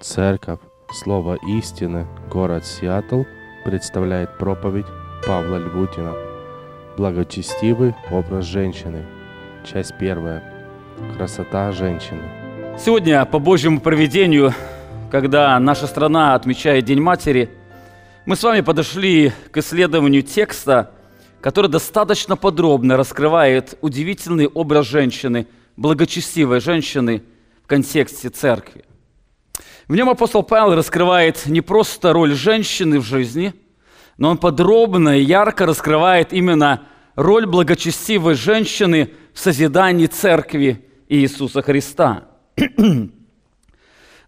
Церковь Слово истины, город Сиэтл, представляет проповедь Павла Львутина. Благочестивый образ женщины. Часть первая. Красота женщины. Сегодня по Божьему проведению, когда наша страна отмечает День Матери, мы с вами подошли к исследованию текста, который достаточно подробно раскрывает удивительный образ женщины, благочестивой женщины в контексте церкви. В нем апостол Павел раскрывает не просто роль женщины в жизни, но он подробно и ярко раскрывает именно роль благочестивой женщины в созидании церкви Иисуса Христа.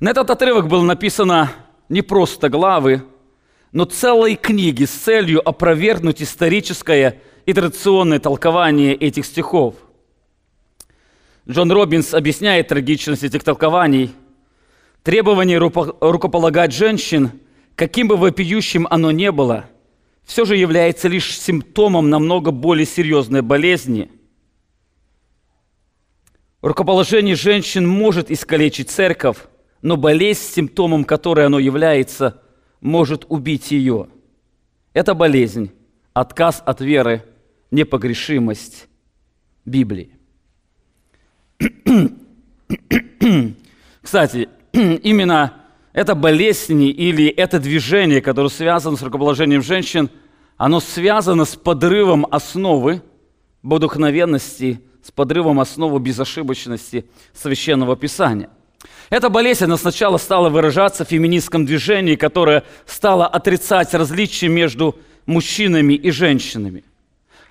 На этот отрывок было написано не просто главы, но целые книги с целью опровергнуть историческое и традиционное толкование этих стихов. Джон Робинс объясняет трагичность этих толкований – Требование рукополагать женщин, каким бы вопиющим оно ни было, все же является лишь симптомом намного более серьезной болезни. Рукоположение женщин может искалечить церковь, но болезнь, симптомом которой оно является, может убить ее. Это болезнь, отказ от веры, непогрешимость Библии. Кстати, именно эта болезнь или это движение, которое связано с рукоположением женщин, оно связано с подрывом основы вдохновенности, с подрывом основы безошибочности Священного Писания. Эта болезнь, она сначала стала выражаться в феминистском движении, которое стало отрицать различия между мужчинами и женщинами.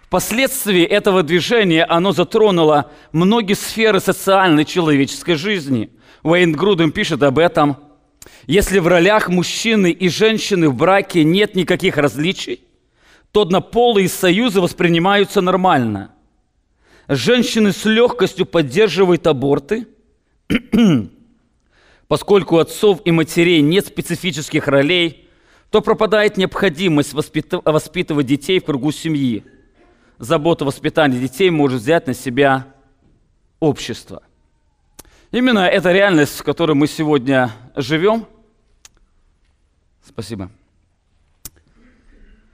Впоследствии этого движения оно затронуло многие сферы социальной человеческой жизни – Уэйн Груден пишет об этом. Если в ролях мужчины и женщины в браке нет никаких различий, то однополые союзы воспринимаются нормально. Женщины с легкостью поддерживают аборты, поскольку у отцов и матерей нет специфических ролей, то пропадает необходимость воспитывать детей в кругу семьи. Забота о воспитании детей может взять на себя общество. Именно эта реальность, в которой мы сегодня живем, спасибо,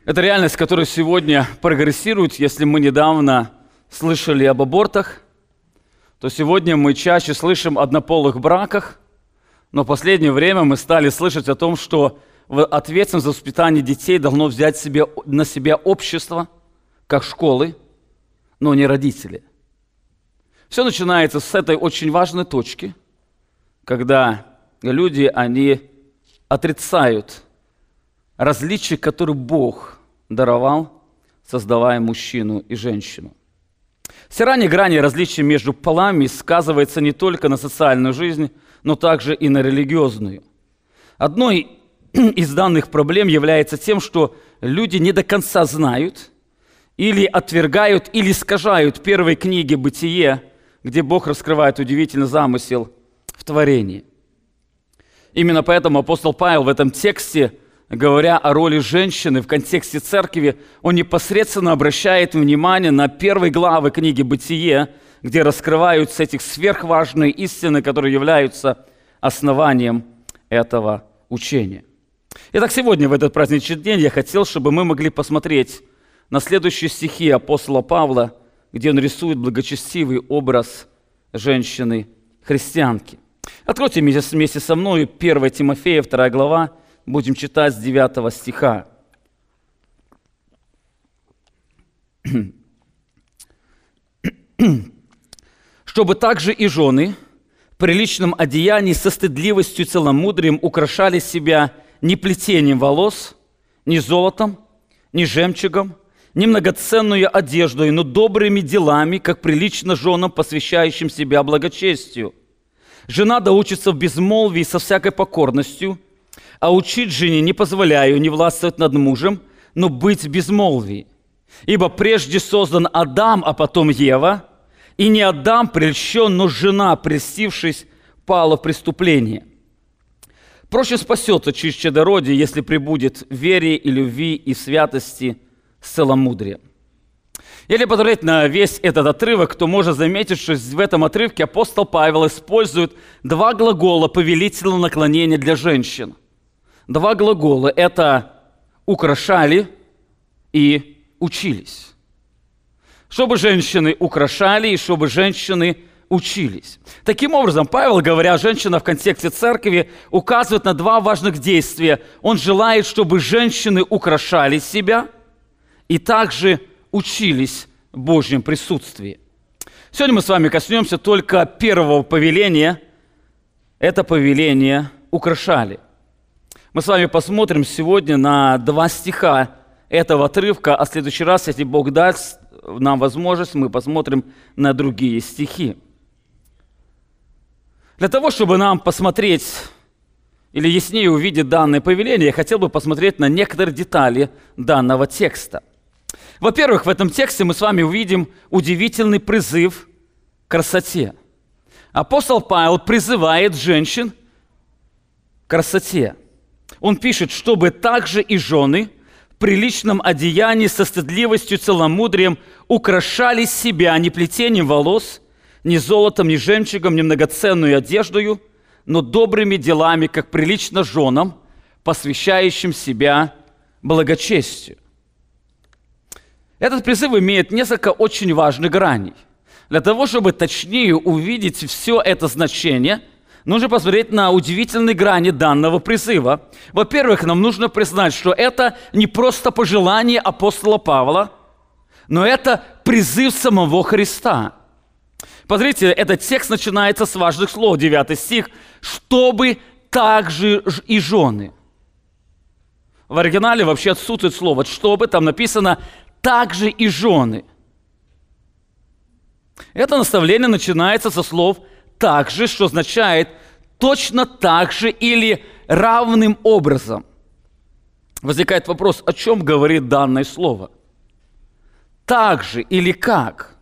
это реальность, которая сегодня прогрессирует, если мы недавно слышали об абортах, то сегодня мы чаще слышим о однополых браках, но в последнее время мы стали слышать о том, что ответственность за воспитание детей должно взять себе, на себя общество, как школы, но не родители – все начинается с этой очень важной точки, когда люди, они отрицают различия, которые Бог даровал, создавая мужчину и женщину. Стирание грани различия между полами сказывается не только на социальную жизнь, но также и на религиозную. Одной из данных проблем является тем, что люди не до конца знают или отвергают, или искажают первой книги «Бытие», где Бог раскрывает удивительный замысел в творении. Именно поэтому апостол Павел в этом тексте, говоря о роли женщины в контексте церкви, он непосредственно обращает внимание на первые главы книги «Бытие», где раскрываются эти сверхважные истины, которые являются основанием этого учения. Итак, сегодня, в этот праздничный день, я хотел, чтобы мы могли посмотреть на следующие стихи апостола Павла – где он рисует благочестивый образ женщины-христианки. Откройте вместе со мной 1 Тимофея, 2 глава, будем читать с 9 стиха. «Чтобы также и жены в приличном одеянии со стыдливостью и целомудрием украшали себя не плетением волос, не золотом, не жемчугом, не многоценную одеждой, но добрыми делами, как прилично женам, посвящающим себя благочестию. Жена да учится в безмолвии со всякой покорностью, а учить жене не позволяю не властвовать над мужем, но быть в безмолвии. Ибо прежде создан Адам, а потом Ева, и не Адам прельщен, но жена, прельстившись, пала в преступление. Проще спасется через чадородие, если прибудет в вере и любви и святости – с целомудрием. Если посмотреть на весь этот отрывок, то можно заметить, что в этом отрывке апостол Павел использует два глагола повелительного наклонения для женщин. Два глагола – это «украшали» и «учились». Чтобы женщины украшали и чтобы женщины учились. Таким образом, Павел, говоря о женщинах в контексте церкви, указывает на два важных действия. Он желает, чтобы женщины украшали себя и также учились в Божьем присутствии. Сегодня мы с вами коснемся только первого повеления. Это повеление украшали. Мы с вами посмотрим сегодня на два стиха этого отрывка, а в следующий раз, если Бог даст нам возможность, мы посмотрим на другие стихи. Для того, чтобы нам посмотреть или яснее увидеть данное повеление, я хотел бы посмотреть на некоторые детали данного текста. Во-первых, в этом тексте мы с вами увидим удивительный призыв к красоте. Апостол Павел призывает женщин к красоте. Он пишет, чтобы также и жены в приличном одеянии со стыдливостью, целомудрием украшали себя не плетением волос – ни золотом, ни жемчугом, ни многоценную одеждою, но добрыми делами, как прилично женам, посвящающим себя благочестию. Этот призыв имеет несколько очень важных граней. Для того, чтобы точнее увидеть все это значение, нужно посмотреть на удивительные грани данного призыва. Во-первых, нам нужно признать, что это не просто пожелание апостола Павла, но это призыв самого Христа – Посмотрите, этот текст начинается с важных слов, 9 стих. «Чтобы также и жены». В оригинале вообще отсутствует слово «чтобы», там написано «также и жены». Это наставление начинается со слов «также», что означает «точно так же» или «равным образом». Возникает вопрос, о чем говорит данное слово? Так же или как?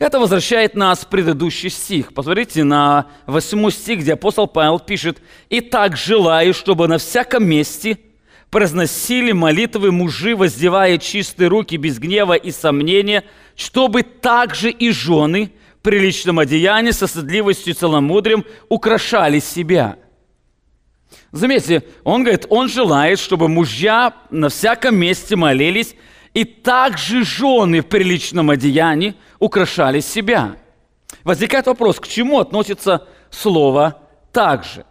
Это возвращает нас в предыдущий стих. Посмотрите на 8 стих, где апостол Павел пишет, «И так желаю, чтобы на всяком месте произносили молитвы мужи, воздевая чистые руки без гнева и сомнения, чтобы также и жены в приличном одеянии со стыдливостью и целомудрием украшали себя». Заметьте, он говорит, он желает, чтобы мужья на всяком месте молились, и также жены в приличном одеянии – украшали себя. Возникает вопрос, к чему относится слово «также».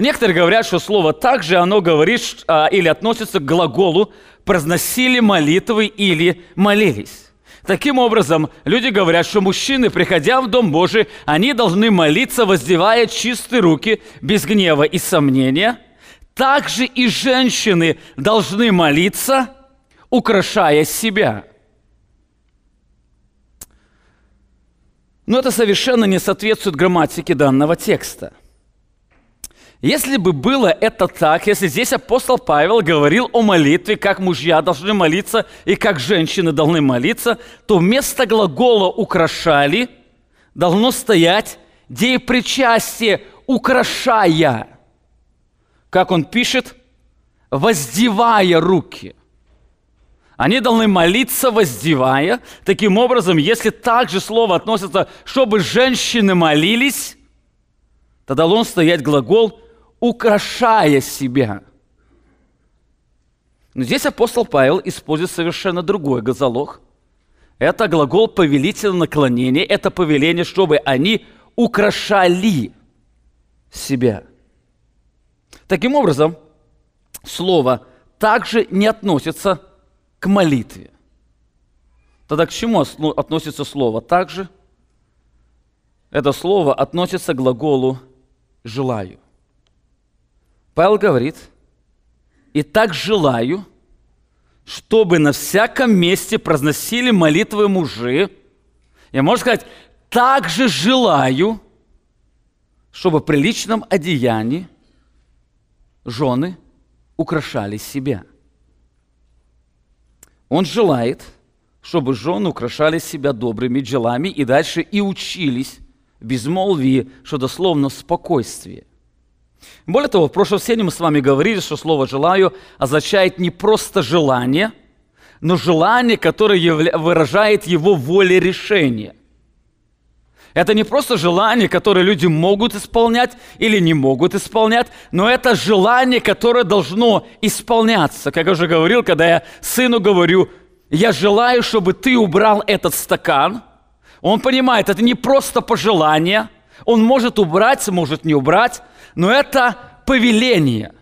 Некоторые говорят, что слово «также» оно говорит а, или относится к глаголу «произносили молитвы» или «молились». Таким образом, люди говорят, что мужчины, приходя в Дом Божий, они должны молиться, воздевая чистые руки, без гнева и сомнения. Также и женщины должны молиться, украшая себя – Но это совершенно не соответствует грамматике данного текста. Если бы было это так, если здесь апостол Павел говорил о молитве, как мужья должны молиться и как женщины должны молиться, то вместо глагола «украшали» должно стоять деепричастие «украшая». Как он пишет, «воздевая руки». Они должны молиться, воздевая. Таким образом, если также слово относится, чтобы женщины молились, тогда должен стоять глагол «украшая себя». Но здесь апостол Павел использует совершенно другой газолог. Это глагол повелительного наклонения, это повеление, чтобы они украшали себя. Таким образом, слово также не относится к молитве. Тогда к чему относится слово? Также это слово относится к глаголу «желаю». Павел говорит, «И так желаю, чтобы на всяком месте произносили молитвы мужи». Я можно сказать, также желаю, чтобы в приличном одеянии жены украшали себя – он желает, чтобы жены украшали себя добрыми делами и дальше и учились безмолвии, что дословно спокойствие. Более того, в прошлом сене мы с вами говорили, что слово «желаю» означает не просто желание, но желание, которое выражает его волерешение. Это не просто желание, которое люди могут исполнять или не могут исполнять, но это желание, которое должно исполняться. Как я уже говорил, когда я сыну говорю, я желаю, чтобы ты убрал этот стакан, он понимает, это не просто пожелание, он может убрать, может не убрать, но это повеление.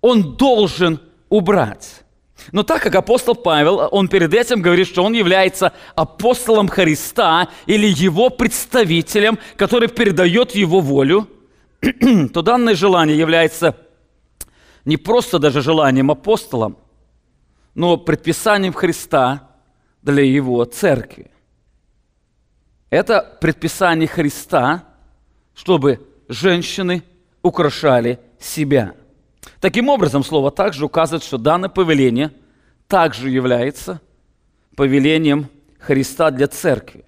Он должен убрать. Но так как апостол Павел, он перед этим говорит, что он является апостолом Христа или его представителем, который передает его волю, то данное желание является не просто даже желанием апостолом, но предписанием Христа для его церкви. Это предписание Христа, чтобы женщины украшали себя – Таким образом, слово также указывает, что данное повеление также является повелением Христа для церкви.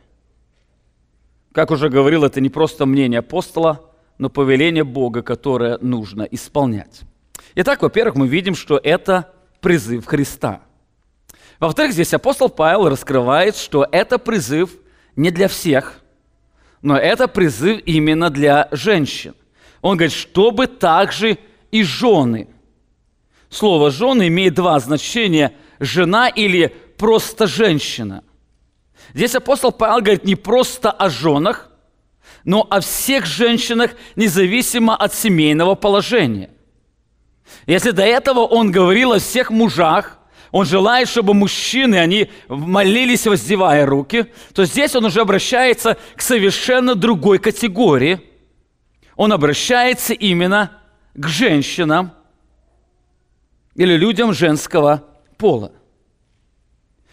Как уже говорил, это не просто мнение апостола, но повеление Бога, которое нужно исполнять. Итак, во-первых, мы видим, что это призыв Христа. Во-вторых, здесь апостол Павел раскрывает, что это призыв не для всех, но это призыв именно для женщин. Он говорит, чтобы также и жены. Слово «жены» имеет два значения – жена или просто женщина. Здесь апостол Павел говорит не просто о женах, но о всех женщинах, независимо от семейного положения. Если до этого он говорил о всех мужах, он желает, чтобы мужчины, они молились, воздевая руки, то здесь он уже обращается к совершенно другой категории. Он обращается именно к женщинам или людям женского пола.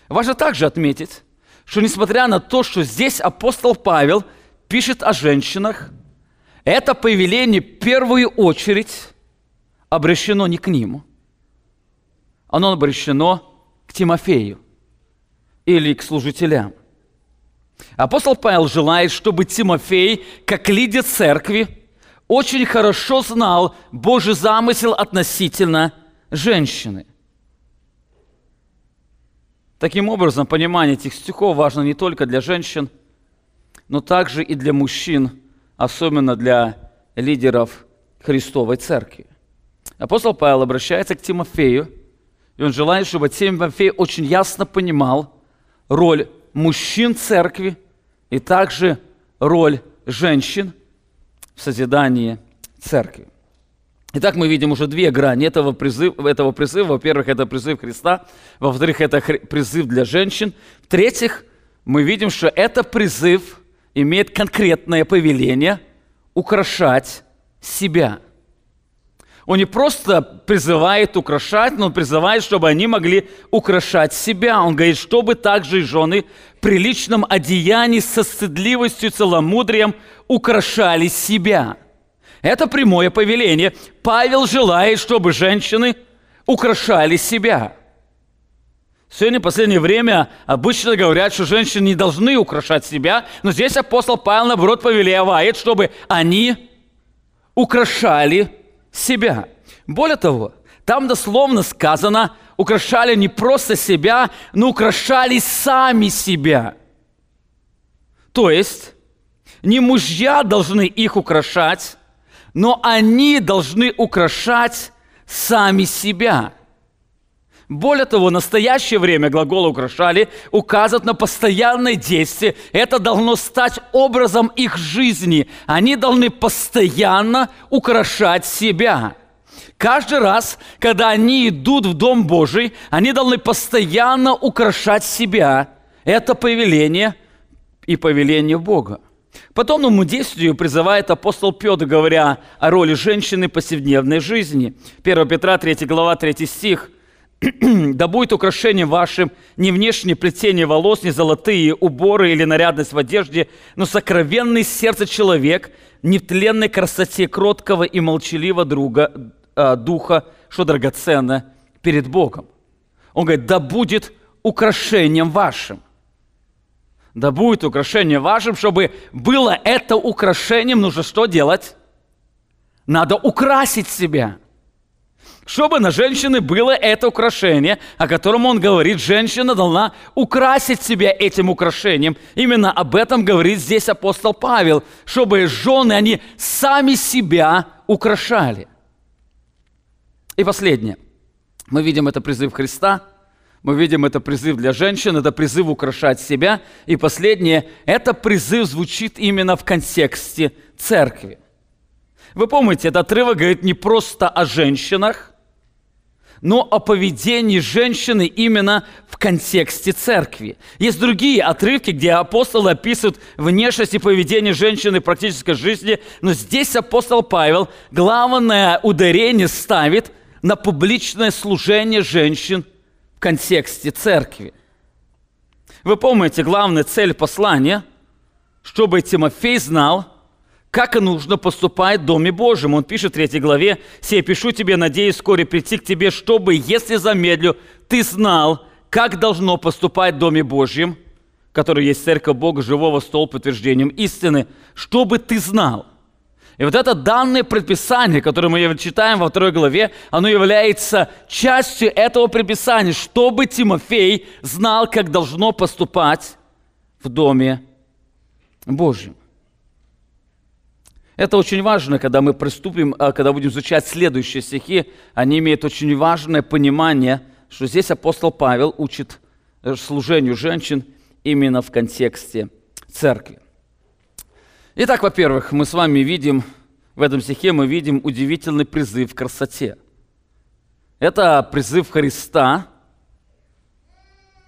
Важно также отметить, что несмотря на то, что здесь апостол Павел пишет о женщинах, это повеление в первую очередь обращено не к ним. Оно обращено к Тимофею или к служителям. Апостол Павел желает, чтобы Тимофей, как лидер церкви, очень хорошо знал Божий замысел относительно женщины. Таким образом, понимание этих стихов важно не только для женщин, но также и для мужчин, особенно для лидеров Христовой Церкви. Апостол Павел обращается к Тимофею, и он желает, чтобы Тимофей очень ясно понимал роль мужчин церкви и также роль женщин – в созидании церкви. Итак, мы видим уже две грани этого призыва. Этого призыва. Во-первых, это призыв Христа. Во-вторых, это призыв для женщин. В-третьих, мы видим, что это призыв имеет конкретное повеление украшать себя. Он не просто призывает украшать, но он призывает, чтобы они могли украшать себя. Он говорит, чтобы также и жены в приличном одеянии со стыдливостью, целомудрием украшали себя. Это прямое повеление. Павел желает, чтобы женщины украшали себя. Сегодня, в последнее время, обычно говорят, что женщины не должны украшать себя, но здесь апостол Павел, наоборот, повелевает, чтобы они украшали себя. Более того, там дословно сказано, украшали не просто себя, но украшали сами себя. То есть, не мужья должны их украшать, но они должны украшать сами себя. Более того, настоящее время глагол «украшали» указывает на постоянное действие. Это должно стать образом их жизни. Они должны постоянно украшать себя. Каждый раз, когда они идут в Дом Божий, они должны постоянно украшать себя. Это повеление и повеление Бога. Подобному действию призывает апостол Петр, говоря о роли женщины в повседневной жизни. 1 Петра 3 глава 3 стих. «Да будет украшением вашим не внешнее плетение волос, не золотые уборы или нарядность в одежде, но сокровенный сердце человек, не в тленной красоте кроткого и молчаливого друга, э, духа, что драгоценно перед Богом». Он говорит, да будет украшением вашим да будет украшение вашим, чтобы было это украшением, нужно что делать? Надо украсить себя. Чтобы на женщине было это украшение, о котором он говорит, женщина должна украсить себя этим украшением. Именно об этом говорит здесь апостол Павел, чтобы жены, они сами себя украшали. И последнее. Мы видим это призыв Христа, мы видим это призыв для женщин, это призыв украшать себя. И последнее, это призыв звучит именно в контексте церкви. Вы помните, этот отрывок говорит не просто о женщинах, но о поведении женщины именно в контексте церкви. Есть другие отрывки, где апостолы описывают внешность и поведение женщины в практической жизни, но здесь апостол Павел главное ударение ставит на публичное служение женщин в контексте церкви. Вы помните, главная цель послания, чтобы Тимофей знал – как нужно поступать в Доме Божьем. Он пишет в 3 главе, «Сей пишу тебе, надеюсь вскоре прийти к тебе, чтобы, если замедлю, ты знал, как должно поступать в Доме Божьем, который есть церковь Бога, живого столб утверждением истины, чтобы ты знал». И вот это данное предписание, которое мы читаем во второй главе, оно является частью этого предписания, чтобы Тимофей знал, как должно поступать в Доме Божьем. Это очень важно, когда мы приступим, а, когда будем изучать следующие стихи, они имеют очень важное понимание, что здесь апостол Павел учит э, служению женщин именно в контексте церкви. Итак, во-первых, мы с вами видим, в этом стихе мы видим удивительный призыв к красоте. Это призыв Христа,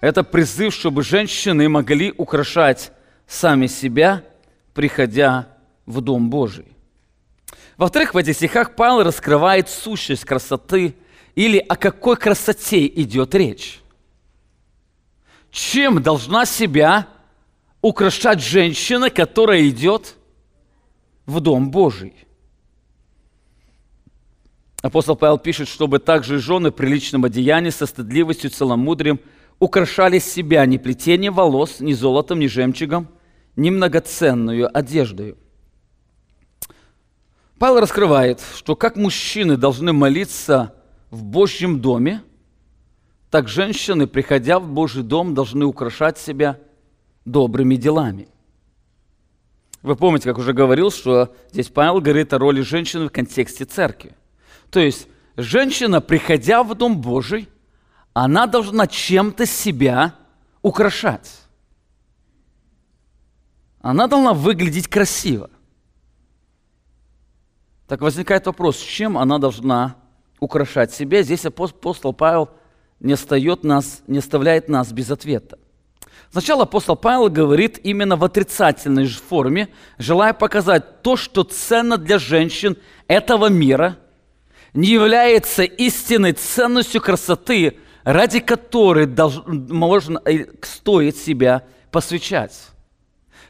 это призыв, чтобы женщины могли украшать сами себя, приходя в Дом Божий. Во-вторых, в этих стихах Павел раскрывает сущность красоты или о какой красоте идет речь. Чем должна себя украшать женщина, которая идет в Дом Божий? Апостол Павел пишет, чтобы также жены при личном одеянии со стыдливостью, целомудрием украшали себя ни плетением волос, ни золотом, ни жемчугом, ни многоценную одеждою – Павел раскрывает, что как мужчины должны молиться в Божьем доме, так женщины, приходя в Божий дом, должны украшать себя добрыми делами. Вы помните, как уже говорил, что здесь Павел говорит о роли женщины в контексте церкви. То есть женщина, приходя в Дом Божий, она должна чем-то себя украшать. Она должна выглядеть красиво. Так возникает вопрос, чем она должна украшать себя? Здесь апостол Павел не, остает нас, не оставляет нас без ответа. Сначала апостол Павел говорит именно в отрицательной форме, желая показать то, что ценно для женщин этого мира, не является истинной ценностью красоты, ради которой долж, можно, стоит себя посвящать.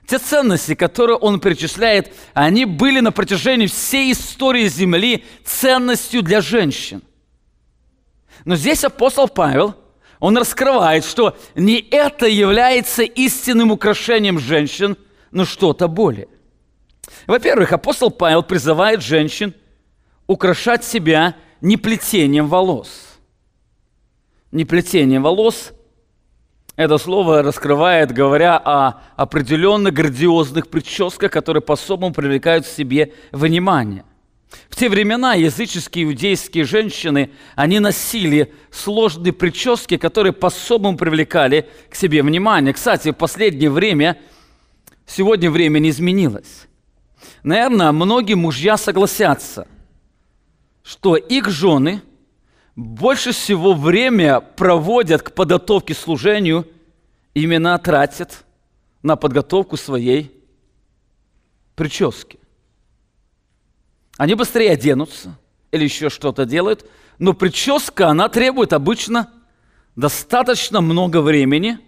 Те ценности, которые он перечисляет, они были на протяжении всей истории Земли ценностью для женщин. Но здесь апостол Павел, он раскрывает, что не это является истинным украшением женщин, но что-то более. Во-первых, апостол Павел призывает женщин украшать себя не плетением волос. Не плетением волос, это слово раскрывает, говоря о определенных грандиозных прическах, которые по-особому привлекают к себе внимание. В те времена языческие иудейские женщины, они носили сложные прически, которые по-особому привлекали к себе внимание. Кстати, в последнее время, сегодня время не изменилось. Наверное, многие мужья согласятся, что их жены – больше всего время проводят к подготовке служению, именно тратят на подготовку своей прически. Они быстрее оденутся или еще что-то делают, но прическа, она требует обычно достаточно много времени,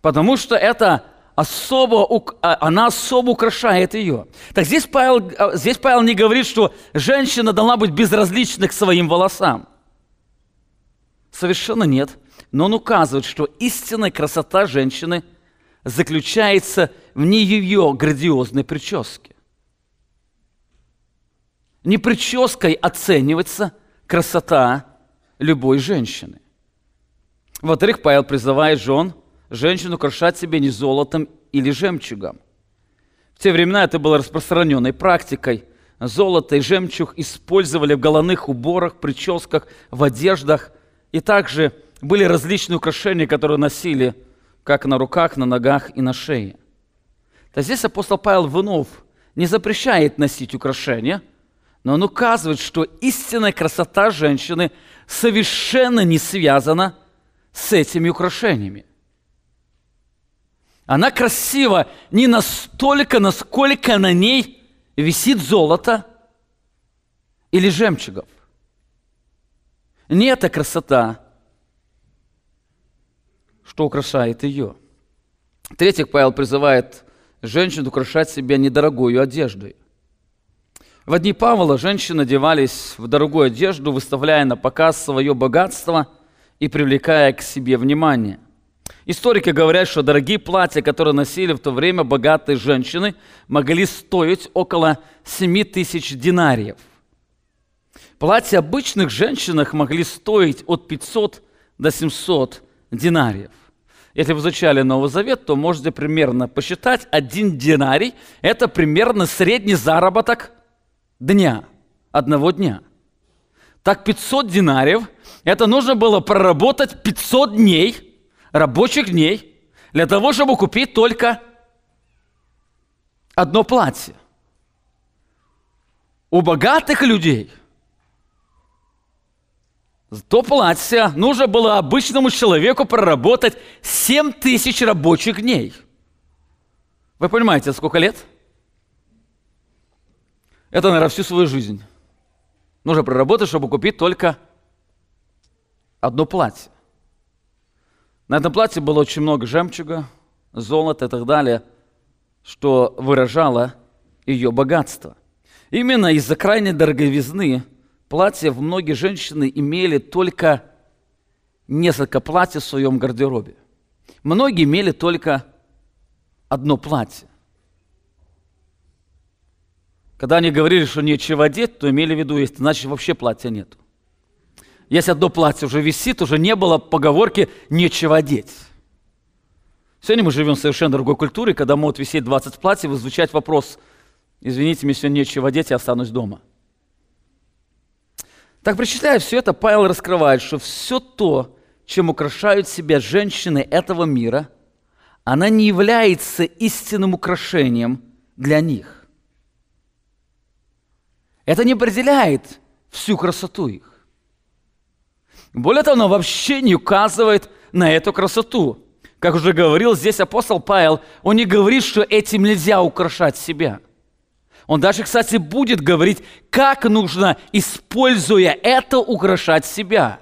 потому что это особо, а, она особо украшает ее. Так здесь Павел, а, здесь Павел не говорит, что женщина должна быть безразлична к своим волосам. Совершенно нет. Но он указывает, что истинная красота женщины заключается в не ее грандиозной прическе. Не прической оценивается красота любой женщины. Во-вторых, Павел призывает жен, женщину украшать себе не золотом или жемчугом. В те времена это было распространенной практикой. Золото и жемчуг использовали в головных уборах, прическах, в одеждах. И также были различные украшения, которые носили как на руках, на ногах и на шее. То здесь апостол Павел вновь не запрещает носить украшения, но он указывает, что истинная красота женщины совершенно не связана с этими украшениями. Она красива не настолько, насколько на ней висит золото или жемчугов. Не эта красота, что украшает ее. В-третьих, Павел призывает женщин украшать себя недорогую одеждой. В одни Павла женщины одевались в дорогую одежду, выставляя на показ свое богатство и привлекая к себе внимание. Историки говорят, что дорогие платья, которые носили в то время богатые женщины, могли стоить около 7 тысяч динариев. Платья обычных женщинах могли стоить от 500 до 700 динариев. Если вы изучали Новый Завет, то можете примерно посчитать, один динарий – это примерно средний заработок дня, одного дня. Так 500 динариев – это нужно было проработать 500 дней, рабочих дней, для того, чтобы купить только одно платье. У богатых людей – то платье нужно было обычному человеку проработать 7 тысяч рабочих дней. Вы понимаете, сколько лет? Это, наверное, всю свою жизнь. Нужно проработать, чтобы купить только одно платье. На этом платье было очень много жемчуга, золота и так далее, что выражало ее богатство. Именно из-за крайней дороговизны платьев многие женщины имели только несколько платьев в своем гардеробе. Многие имели только одно платье. Когда они говорили, что нечего одеть, то имели в виду, есть, значит вообще платья нет. Если одно платье уже висит, уже не было поговорки «нечего одеть». Сегодня мы живем в совершенно другой культуре, когда могут висеть 20 платьев и звучать вопрос «Извините, мне сегодня нечего одеть, я останусь дома». Так, причисляя все это, Павел раскрывает, что все то, чем украшают себя женщины этого мира, она не является истинным украшением для них. Это не определяет всю красоту их. Более того, она вообще не указывает на эту красоту. Как уже говорил здесь апостол Павел, он не говорит, что этим нельзя украшать себя – он даже, кстати, будет говорить, как нужно, используя это, украшать себя.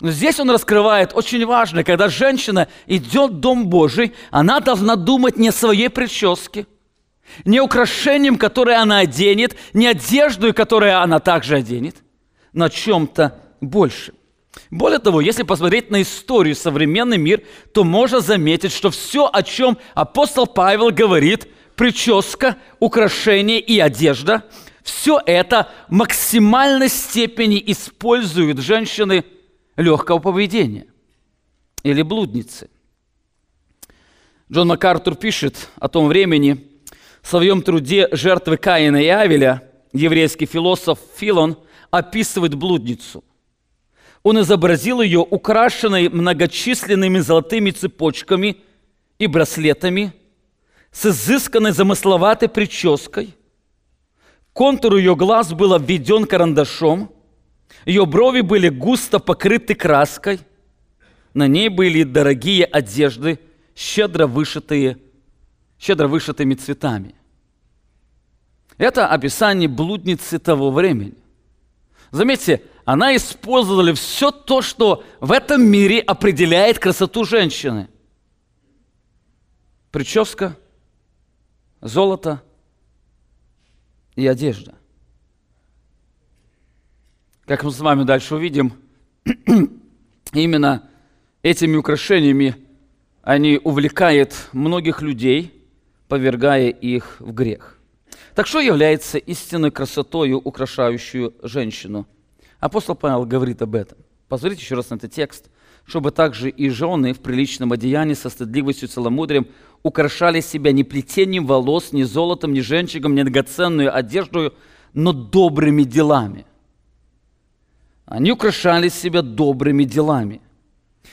Но здесь он раскрывает очень важно, когда женщина идет в Дом Божий, она должна думать не о своей прическе, не украшением, которое она оденет, не одежду, которую она также оденет, но о чем-то больше. Более того, если посмотреть на историю современный мир, то можно заметить, что все, о чем апостол Павел говорит – прическа, украшения и одежда – все это в максимальной степени используют женщины легкого поведения или блудницы. Джон МакАртур пишет о том времени, в своем труде «Жертвы Каина и Авеля» еврейский философ Филон описывает блудницу. Он изобразил ее украшенной многочисленными золотыми цепочками и браслетами – с изысканной замысловатой прической. Контур ее глаз был обведен карандашом. Ее брови были густо покрыты краской. На ней были дорогие одежды, щедро вышитые, щедро вышитыми цветами. Это описание блудницы того времени. Заметьте, она использовала все то, что в этом мире определяет красоту женщины. Прическа – золото и одежда. Как мы с вами дальше увидим, именно этими украшениями они увлекают многих людей, повергая их в грех. Так что является истинной красотою, украшающую женщину? Апостол Павел говорит об этом. Посмотрите еще раз на этот текст. Чтобы также и жены в приличном одеянии со стыдливостью и целомудрием украшали себя не плетением волос, ни золотом, ни женщином, ни драгоценную одежду, но добрыми делами. Они украшали себя добрыми делами.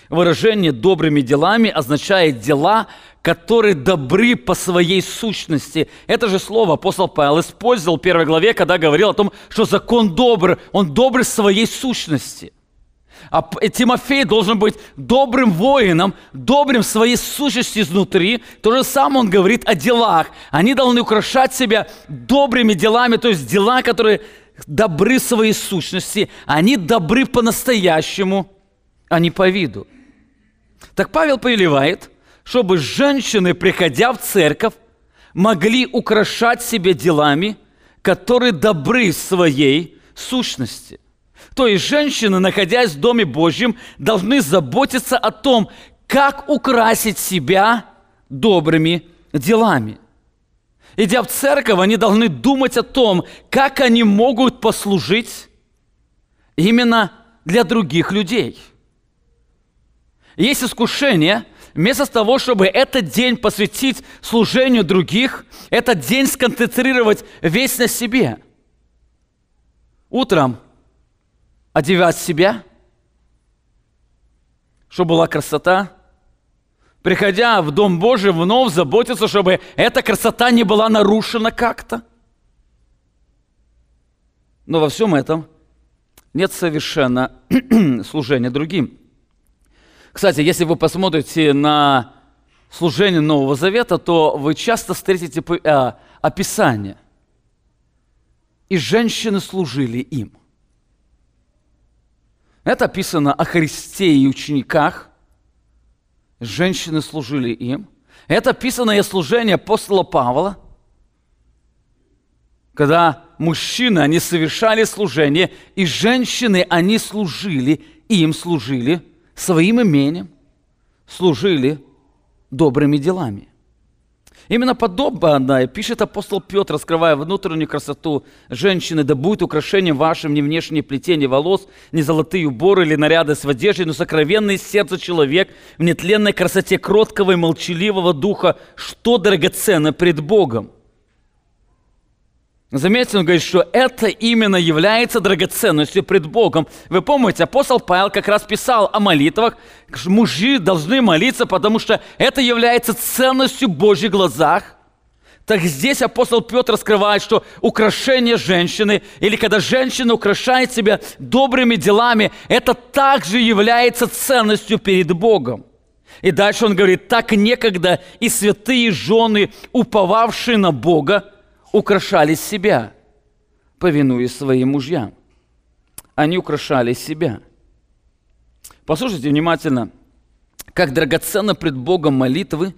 Выражение «добрыми делами» означает дела, которые добры по своей сущности. Это же слово апостол Павел использовал в первой главе, когда говорил о том, что закон добр, он добр в своей сущности. А Тимофей должен быть добрым воином, добрым в своей сущности изнутри. То же самое он говорит о делах. Они должны украшать себя добрыми делами, то есть дела, которые добры в своей сущности. Они добры по-настоящему, а не по виду. Так Павел повелевает, чтобы женщины, приходя в церковь, могли украшать себя делами, которые добры своей сущности – то есть женщины, находясь в Доме Божьем, должны заботиться о том, как украсить себя добрыми делами. Идя в церковь, они должны думать о том, как они могут послужить именно для других людей. Есть искушение, вместо того, чтобы этот день посвятить служению других, этот день сконцентрировать весь на себе. Утром одевать себя, чтобы была красота. Приходя в Дом Божий, вновь заботиться, чтобы эта красота не была нарушена как-то. Но во всем этом нет совершенно служения другим. Кстати, если вы посмотрите на служение Нового Завета, то вы часто встретите э, описание. И женщины служили им – это описано о Христе и учениках. Женщины служили им. Это описано и о служении апостола Павла, когда мужчины, они совершали служение, и женщины, они служили, им служили своим имением, служили добрыми делами. Именно подобно пишет апостол Петр, раскрывая внутреннюю красоту женщины, да будет украшением вашим не внешнее плетение волос, не золотые уборы или наряды с одеждой, но сокровенное сердце человек в нетленной красоте кроткого и молчаливого духа, что драгоценно пред Богом. Заметьте, он говорит, что это именно является драгоценностью пред Богом. Вы помните, апостол Павел как раз писал о молитвах, что мужи должны молиться, потому что это является ценностью в Божьих глазах. Так здесь апостол Петр раскрывает, что украшение женщины, или когда женщина украшает себя добрыми делами, это также является ценностью перед Богом. И дальше он говорит, так некогда и святые жены, уповавшие на Бога, украшали себя, повинуясь своим мужьям. Они украшали себя. Послушайте внимательно, как драгоценно пред Богом молитвы,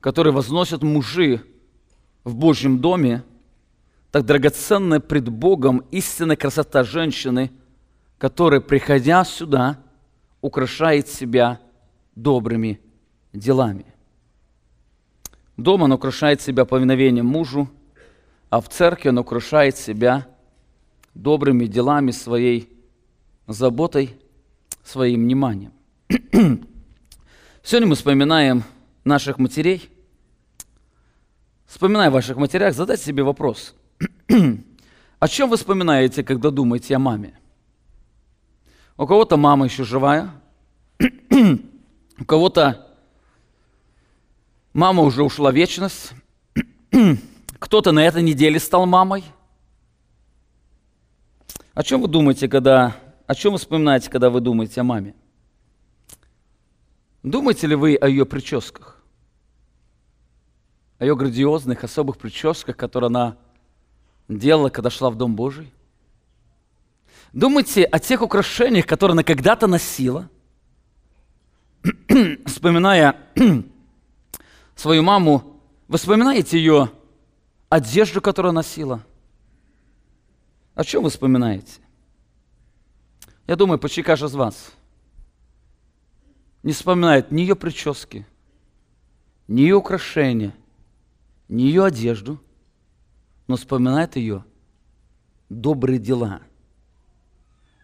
которые возносят мужи в Божьем доме, так драгоценна пред Богом истинная красота женщины, которая, приходя сюда, украшает себя добрыми делами. Дома он украшает себя повиновением мужу – а в церкви он украшает себя добрыми делами своей заботой, своим вниманием. Сегодня мы вспоминаем наших матерей. Вспоминая ваших матерях, задайте себе вопрос. о чем вы вспоминаете, когда думаете о маме? У кого-то мама еще живая, у кого-то мама уже ушла в вечность, кто-то на этой неделе стал мамой. О чем вы думаете, когда... О чем вы вспоминаете, когда вы думаете о маме? Думаете ли вы о ее прическах? О ее грандиозных, особых прическах, которые она делала, когда шла в Дом Божий? Думайте о тех украшениях, которые она когда-то носила, вспоминая свою маму, вы вспоминаете ее одежду, которую носила. О чем вы вспоминаете? Я думаю, почти каждый из вас не вспоминает ни ее прически, ни ее украшения, ни ее одежду, но вспоминает ее добрые дела,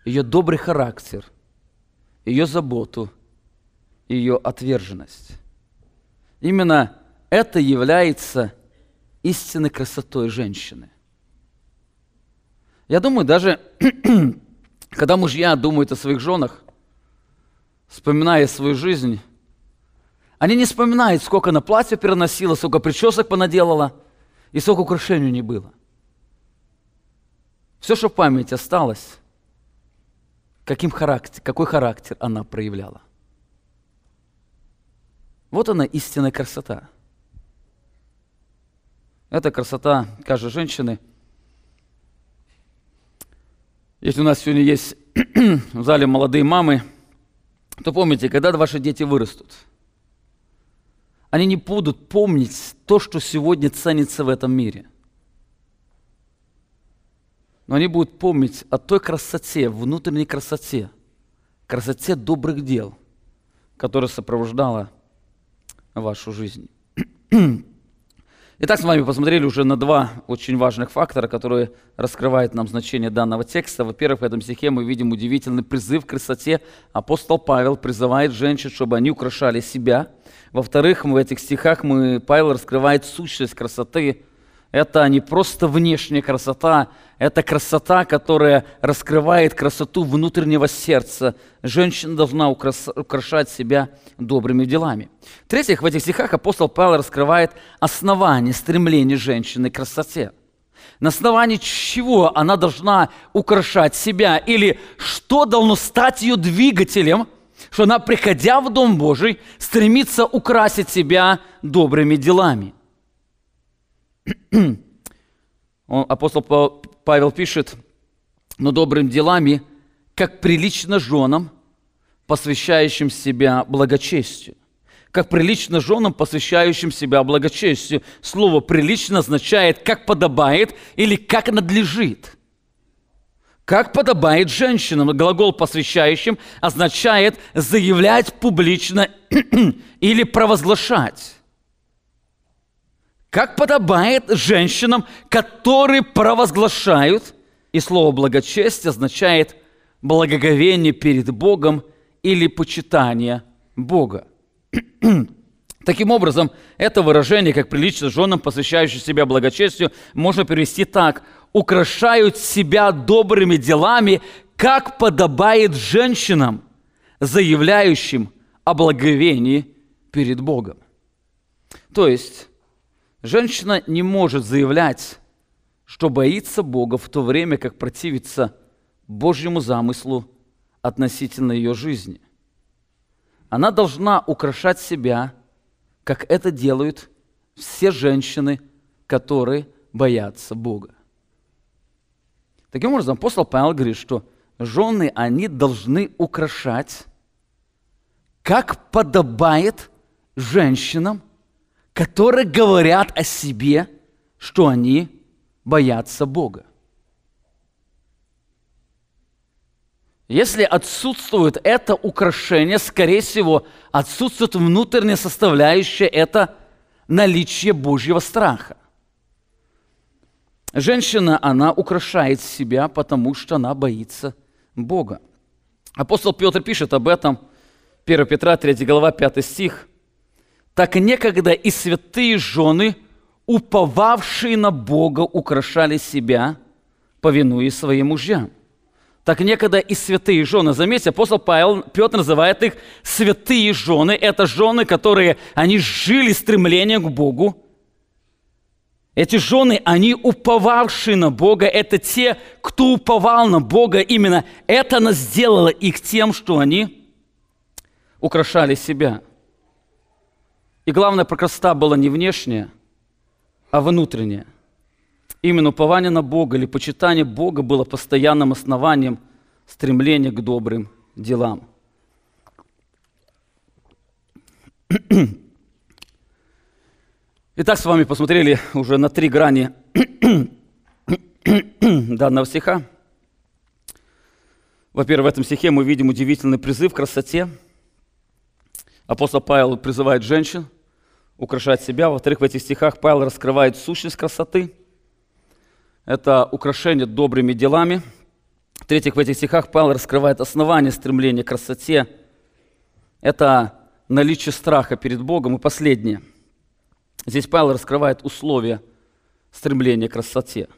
ее добрый характер, ее заботу, ее отверженность. Именно это является истинной красотой женщины. Я думаю, даже когда мужья думают о своих женах, вспоминая свою жизнь, они не вспоминают, сколько на платье переносила, сколько причесок понаделала и сколько украшений не было. Все, что в памяти осталось, каким характер, какой характер она проявляла. Вот она истинная красота. Это красота каждой женщины. Если у нас сегодня есть в зале молодые мамы, то помните, когда ваши дети вырастут, они не будут помнить то, что сегодня ценится в этом мире. Но они будут помнить о той красоте, внутренней красоте, красоте добрых дел, которая сопровождала вашу жизнь. Итак, с вами посмотрели уже на два очень важных фактора, которые раскрывают нам значение данного текста. Во-первых, в этом стихе мы видим удивительный призыв к красоте. Апостол Павел призывает женщин, чтобы они украшали себя. Во-вторых, в этих стихах мы, Павел раскрывает сущность красоты, это не просто внешняя красота, это красота, которая раскрывает красоту внутреннего сердца. Женщина должна украшать себя добрыми делами. В-третьих, в этих стихах апостол Павел раскрывает основание стремления женщины к красоте. На основании чего она должна украшать себя или что должно стать ее двигателем, что она, приходя в Дом Божий, стремится украсить себя добрыми делами. апостол Павел пишет, но добрыми делами, как прилично женам, посвящающим себя благочестию. Как прилично женам, посвящающим себя благочестию. Слово «прилично» означает «как подобает» или «как надлежит». Как подобает женщинам, глагол «посвящающим» означает заявлять публично или провозглашать как подобает женщинам, которые провозглашают, и слово благочестие означает благоговение перед Богом или почитание Бога. Таким образом, это выражение, как прилично женам, посвящающим себя благочестию, можно перевести так. «Украшают себя добрыми делами, как подобает женщинам, заявляющим о благовении перед Богом». То есть, Женщина не может заявлять, что боится Бога в то время, как противится Божьему замыслу относительно ее жизни. Она должна украшать себя, как это делают все женщины, которые боятся Бога. Таким образом, апостол Павел говорит, что жены, они должны украшать, как подобает женщинам, которые говорят о себе, что они боятся Бога. Если отсутствует это украшение, скорее всего, отсутствует внутренняя составляющая, это наличие Божьего страха. Женщина, она украшает себя, потому что она боится Бога. Апостол Петр пишет об этом, 1 Петра, 3 глава, 5 стих так некогда и святые жены, уповавшие на Бога, украшали себя, повинуясь своим мужьям. Так некогда и святые жены, заметьте, апостол Павел, Петр называет их святые жены. Это жены, которые, они жили стремлением к Богу. Эти жены, они уповавшие на Бога, это те, кто уповал на Бога. Именно это нас сделало их тем, что они украшали себя – и главное, красота была не внешняя, а внутренняя. Именно упование на Бога или почитание Бога было постоянным основанием стремления к добрым делам. Итак, с вами посмотрели уже на три грани данного стиха. Во-первых, в этом стихе мы видим удивительный призыв к красоте. Апостол Павел призывает женщин – украшать себя. Во-вторых, в этих стихах Павел раскрывает сущность красоты. это украшение добрыми делами. В-третьих, в этих стихах Павел раскрывает основание стремления к красоте. Это наличие страха перед Богом. И последнее. Здесь Павел раскрывает условия стремления к красоте.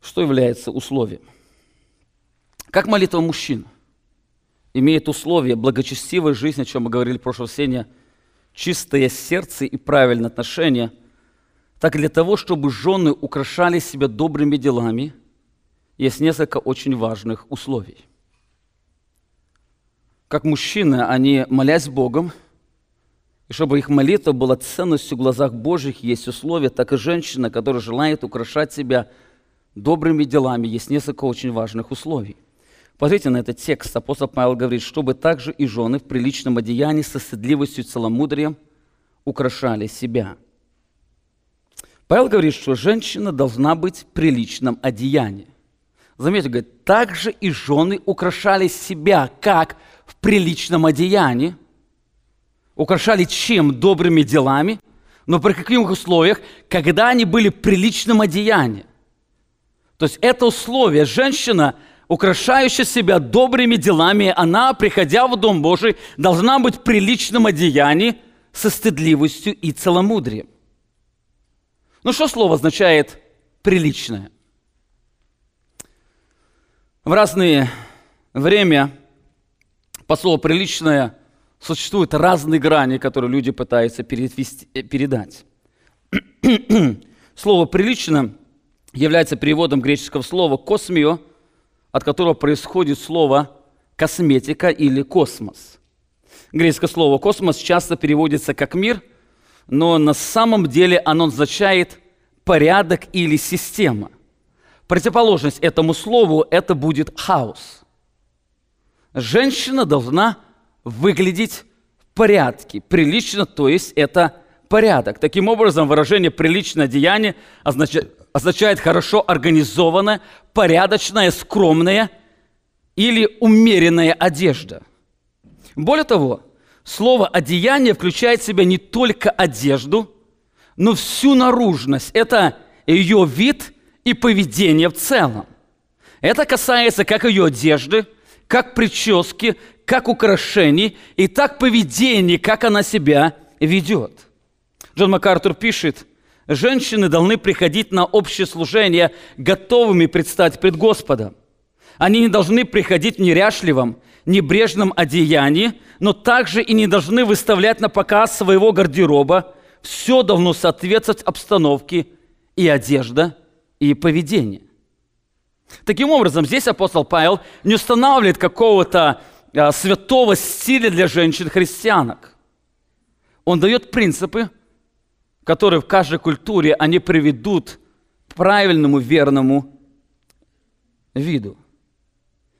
Что является условием? Как молитва мужчин имеет условия благочестивой жизни, о чем мы говорили в прошлом воскресенье, чистое сердце и правильное отношение, так и для того, чтобы жены украшали себя добрыми делами, есть несколько очень важных условий. Как мужчины, они, молясь Богом, и чтобы их молитва была ценностью в глазах Божьих, есть условия, так и женщина, которая желает украшать себя добрыми делами, есть несколько очень важных условий. Посмотрите на этот текст. Апостол Павел говорит, чтобы также и жены в приличном одеянии со стыдливостью и целомудрием украшали себя. Павел говорит, что женщина должна быть в приличном одеянии. Заметьте, говорит, также и жены украшали себя, как в приличном одеянии. Украшали чем? Добрыми делами. Но при каких условиях? Когда они были в приличном одеянии. То есть это условие. Женщина – украшающая себя добрыми делами, она, приходя в Дом Божий, должна быть в приличном одеянии со стыдливостью и целомудрием. Ну что слово означает «приличное»? В разное время по слову «приличное» существуют разные грани, которые люди пытаются э, передать. Слово «прилично» является переводом греческого слова «космио», от которого происходит слово косметика или космос. Греческое слово космос часто переводится как мир, но на самом деле оно означает порядок или система. Противоположность этому слову – это будет хаос. Женщина должна выглядеть в порядке, прилично, то есть это порядок. Таким образом, выражение «приличное деяние» означает, означает хорошо организованная, порядочная, скромная или умеренная одежда. Более того, слово «одеяние» включает в себя не только одежду, но всю наружность. Это ее вид и поведение в целом. Это касается как ее одежды, как прически, как украшений и так поведения, как она себя ведет. Джон МакАртур пишет, женщины должны приходить на общее служение готовыми предстать пред Господом. Они не должны приходить в неряшливом, небрежном одеянии, но также и не должны выставлять на показ своего гардероба. Все должно соответствовать обстановке и одежда, и поведение. Таким образом, здесь апостол Павел не устанавливает какого-то а, святого стиля для женщин-христианок. Он дает принципы, которые в каждой культуре они приведут к правильному, верному виду.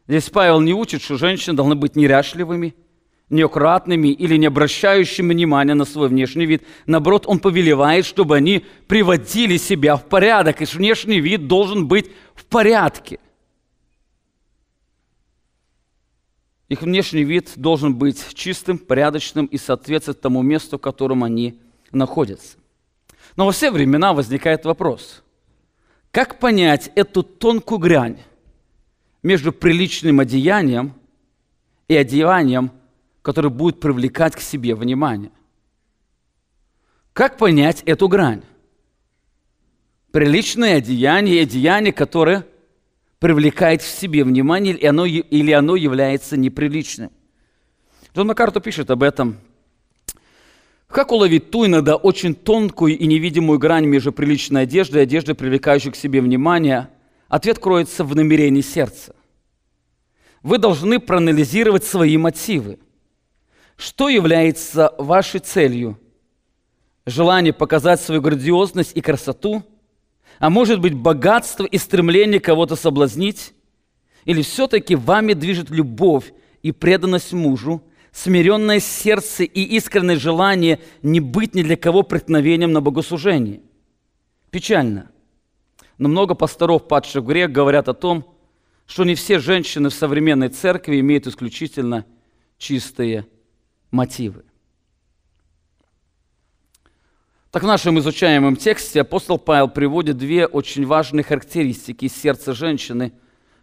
Здесь Павел не учит, что женщины должны быть неряшливыми, неаккуратными или не обращающими внимания на свой внешний вид. Наоборот, он повелевает, чтобы они приводили себя в порядок, и внешний вид должен быть в порядке. Их внешний вид должен быть чистым, порядочным и соответствовать тому месту, в котором они находятся. Но во все времена возникает вопрос, как понять эту тонкую грань между приличным одеянием и одеянием, которое будет привлекать к себе внимание? Как понять эту грань? Приличное одеяние одеяние, которое привлекает к себе внимание, или оно, или оно является неприличным. Джон Маккарту пишет об этом как уловить ту иногда очень тонкую и невидимую грань между приличной одеждой и одеждой, привлекающей к себе внимание? Ответ кроется в намерении сердца. Вы должны проанализировать свои мотивы. Что является вашей целью? Желание показать свою грандиозность и красоту? А может быть, богатство и стремление кого-то соблазнить? Или все-таки вами движет любовь и преданность мужу – смиренное сердце и искреннее желание не быть ни для кого преткновением на богослужении. Печально. Но много пасторов, падших в грех, говорят о том, что не все женщины в современной церкви имеют исключительно чистые мотивы. Так в нашем изучаемом тексте апостол Павел приводит две очень важные характеристики сердца женщины,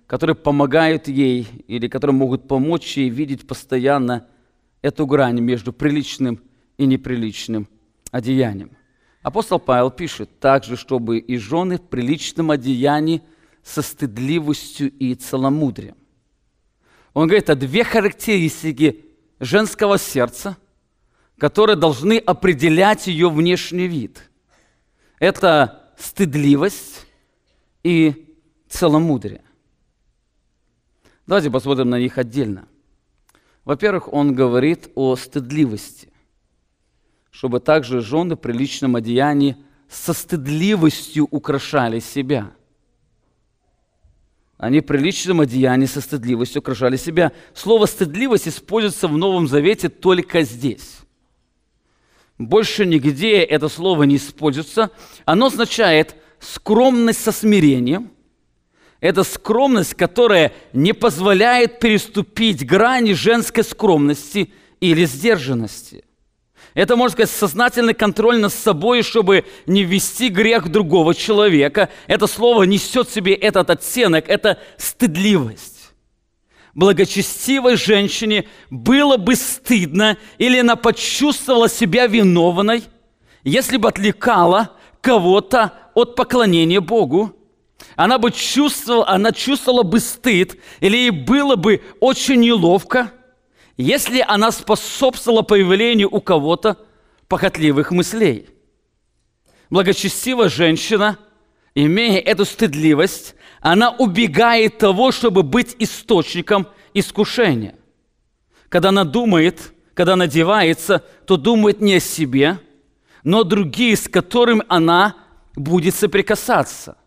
которые помогают ей или которые могут помочь ей видеть постоянно эту грань между приличным и неприличным одеянием. Апостол Павел пишет также, чтобы и жены в приличном одеянии со стыдливостью и целомудрием. Он говорит о две характеристики женского сердца, которые должны определять ее внешний вид. Это стыдливость и целомудрие. Давайте посмотрим на них отдельно. Во-первых, он говорит о стыдливости, чтобы также жены в приличном одеянии со стыдливостью украшали себя – они при личном одеянии со стыдливостью украшали себя. Слово «стыдливость» используется в Новом Завете только здесь. Больше нигде это слово не используется. Оно означает скромность со смирением. Это скромность, которая не позволяет переступить грани женской скромности или сдержанности – это, можно сказать, сознательный контроль над собой, чтобы не ввести грех другого человека. Это слово несет в себе этот оттенок, это стыдливость. Благочестивой женщине было бы стыдно, или она почувствовала себя виновной, если бы отвлекала кого-то от поклонения Богу. Она бы чувствовала, она чувствовала бы стыд, или ей было бы очень неловко – если она способствовала появлению у кого-то похотливых мыслей. Благочестивая женщина, имея эту стыдливость, она убегает того, чтобы быть источником искушения. Когда она думает, когда она одевается, то думает не о себе, но о других, с которыми она будет соприкасаться.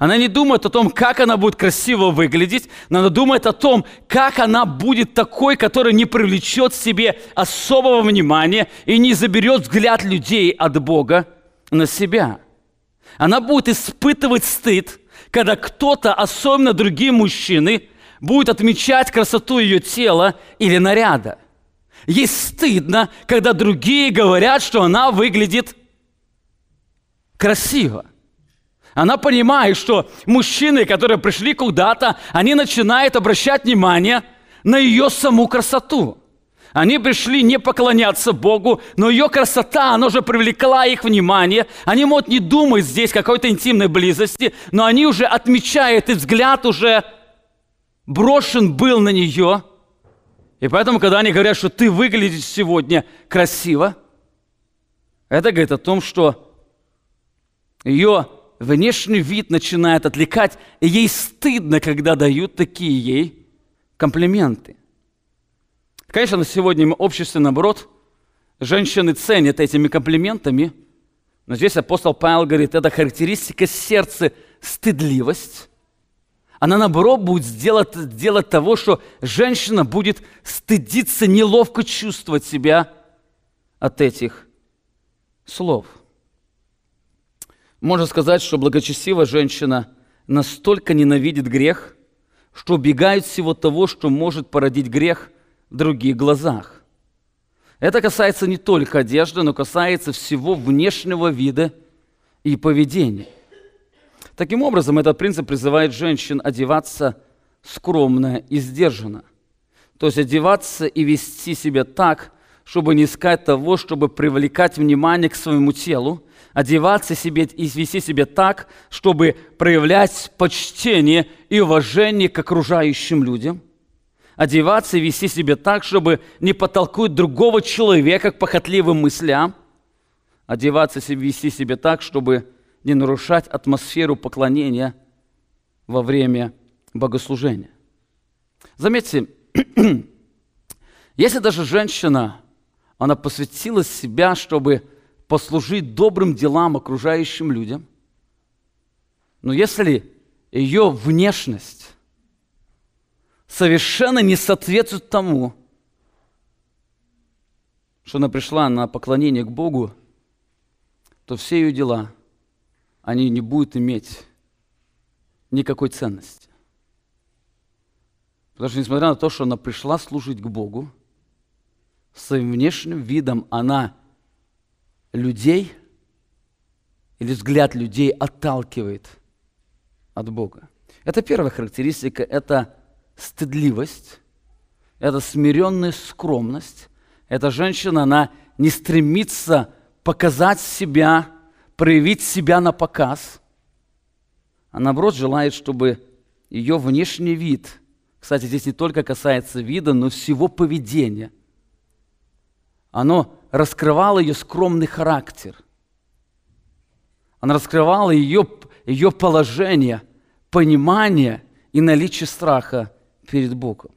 Она не думает о том, как она будет красиво выглядеть, но она думает о том, как она будет такой, который не привлечет себе особого внимания и не заберет взгляд людей от Бога на себя. Она будет испытывать стыд, когда кто-то, особенно другие мужчины, будет отмечать красоту ее тела или наряда. Ей стыдно, когда другие говорят, что она выглядит красиво. Она понимает, что мужчины, которые пришли куда-то, они начинают обращать внимание на ее саму красоту. Они пришли не поклоняться Богу, но ее красота, она уже привлекла их внимание. Они могут не думать здесь какой-то интимной близости, но они уже отмечают, и взгляд уже брошен был на нее. И поэтому, когда они говорят, что ты выглядишь сегодня красиво, это говорит о том, что ее внешний вид начинает отвлекать, и ей стыдно, когда дают такие ей комплименты. Конечно, на сегодня в обществе, наоборот, женщины ценят этими комплиментами, но здесь апостол Павел говорит, это характеристика сердца стыдливость. Она, наоборот, будет сделать, делать того, что женщина будет стыдиться, неловко чувствовать себя от этих слов – можно сказать, что благочестивая женщина настолько ненавидит грех, что убегает всего того, что может породить грех в других глазах. Это касается не только одежды, но касается всего внешнего вида и поведения. Таким образом, этот принцип призывает женщин одеваться скромно и сдержанно. То есть одеваться и вести себя так, чтобы не искать того, чтобы привлекать внимание к своему телу, одеваться себе и вести себя так, чтобы проявлять почтение и уважение к окружающим людям, одеваться и вести себя так, чтобы не подтолкнуть другого человека к похотливым мыслям, одеваться и вести себя так, чтобы не нарушать атмосферу поклонения во время богослужения. Заметьте, если даже женщина, она посвятила себя, чтобы послужить добрым делам окружающим людям. Но если ее внешность совершенно не соответствует тому, что она пришла на поклонение к Богу, то все ее дела, они не будут иметь никакой ценности. Потому что, несмотря на то, что она пришла служить к Богу, своим внешним видом она людей или взгляд людей отталкивает от Бога. Это первая характеристика, это стыдливость, это смиренная скромность. Эта женщина, она не стремится показать себя, проявить себя на показ, а наоборот желает, чтобы ее внешний вид, кстати, здесь не только касается вида, но всего поведения, оно раскрывало ее скромный характер. Оно раскрывало ее, ее положение, понимание и наличие страха перед Богом.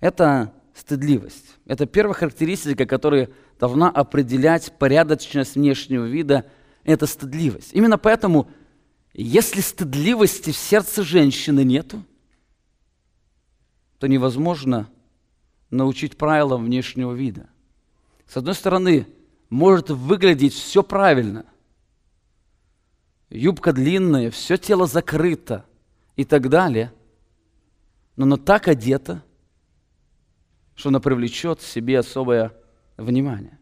Это стыдливость. Это первая характеристика, которая должна определять порядочность внешнего вида, это стыдливость. Именно поэтому, если стыдливости в сердце женщины нету, то невозможно научить правилам внешнего вида. С одной стороны, может выглядеть все правильно. Юбка длинная, все тело закрыто и так далее. Но она так одета, что она привлечет к себе особое внимание.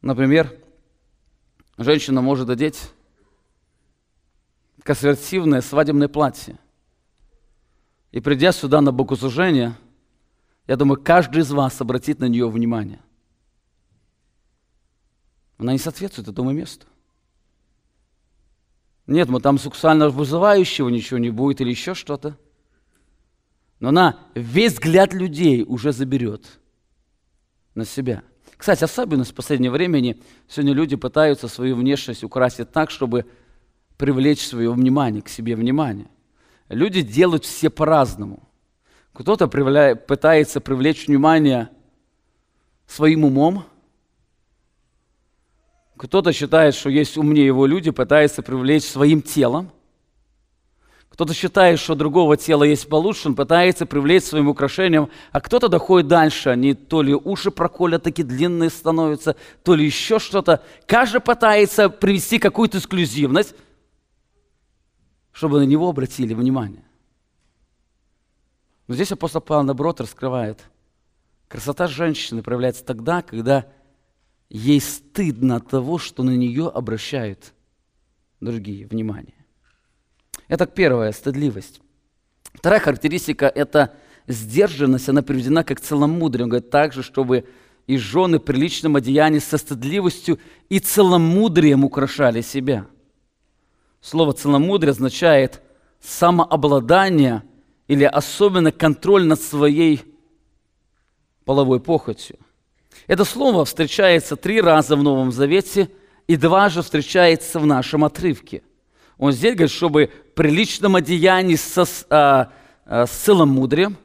Например, женщина может одеть консервативное свадебное платье. И придя сюда на богослужение, я думаю, каждый из вас обратит на нее внимание. Она не соответствует этому месту. Нет, мы там сексуально вызывающего ничего не будет или еще что-то. Но она весь взгляд людей уже заберет на себя. Кстати, особенность в последнее время сегодня люди пытаются свою внешность украсить так, чтобы привлечь свое внимание, к себе внимание. Люди делают все по-разному. Кто-то пытается привлечь внимание своим умом, кто-то считает, что есть умнее его люди, пытается привлечь своим телом. Кто-то считает, что другого тела есть получше, он пытается привлечь своим украшением, а кто-то доходит дальше, они то ли уши проколят, такие длинные становятся, то ли еще что-то. Каждый пытается привести какую-то эксклюзивность, чтобы на него обратили внимание. Но здесь апостол Павел, наоборот, раскрывает. Красота женщины проявляется тогда, когда ей стыдно от того, что на нее обращают другие внимание. Это первая стыдливость. Вторая характеристика – это сдержанность, она приведена как целомудрие. Он говорит также, чтобы и жены при личном одеянии со стыдливостью и целомудрием украшали себя. Слово целомудрие означает самообладание или особенно контроль над своей половой похотью. Это слово встречается три раза в Новом Завете и дважды встречается в нашем отрывке. Он здесь говорит, чтобы при личном одеянии со, а, а, с целомудрием,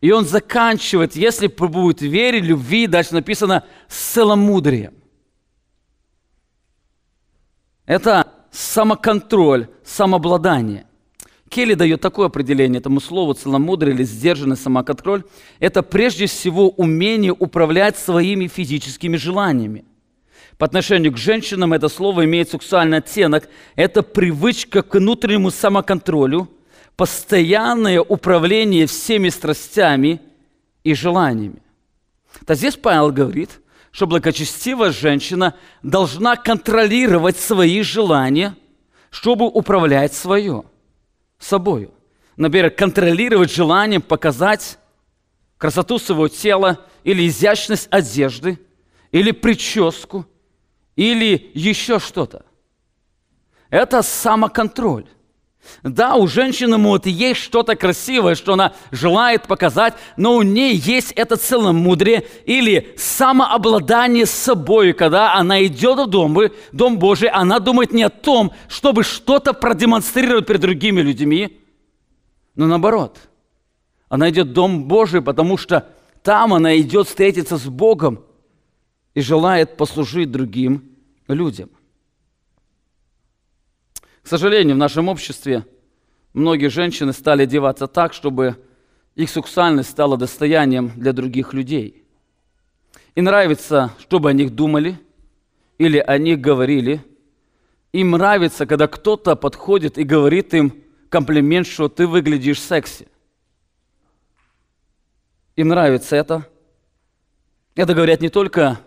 и он заканчивает, если будет вере, любви, дальше написано, с целомудрием. Это самоконтроль, самообладание – Келли дает такое определение этому слову целомудрие или сдержанный самоконтроль. Это прежде всего умение управлять своими физическими желаниями. По отношению к женщинам это слово имеет сексуальный оттенок. Это привычка к внутреннему самоконтролю, постоянное управление всеми страстями и желаниями. То здесь Павел говорит, что благочестивая женщина должна контролировать свои желания, чтобы управлять свое – собою. Например, контролировать желание показать красоту своего тела или изящность одежды, или прическу, или еще что-то. Это самоконтроль. Да, у женщины может есть что-то красивое, что она желает показать, но у ней есть это целомудрие или самообладание собой, когда она идет в дом, дом Божий, она думает не о том, чтобы что-то продемонстрировать перед другими людьми, но наоборот. Она идет в Дом Божий, потому что там она идет встретиться с Богом и желает послужить другим людям. К сожалению, в нашем обществе многие женщины стали одеваться так, чтобы их сексуальность стала достоянием для других людей. И нравится, чтобы о них думали или о них говорили. Им нравится, когда кто-то подходит и говорит им комплимент, что ты выглядишь секси. Им нравится это. Это говорят не только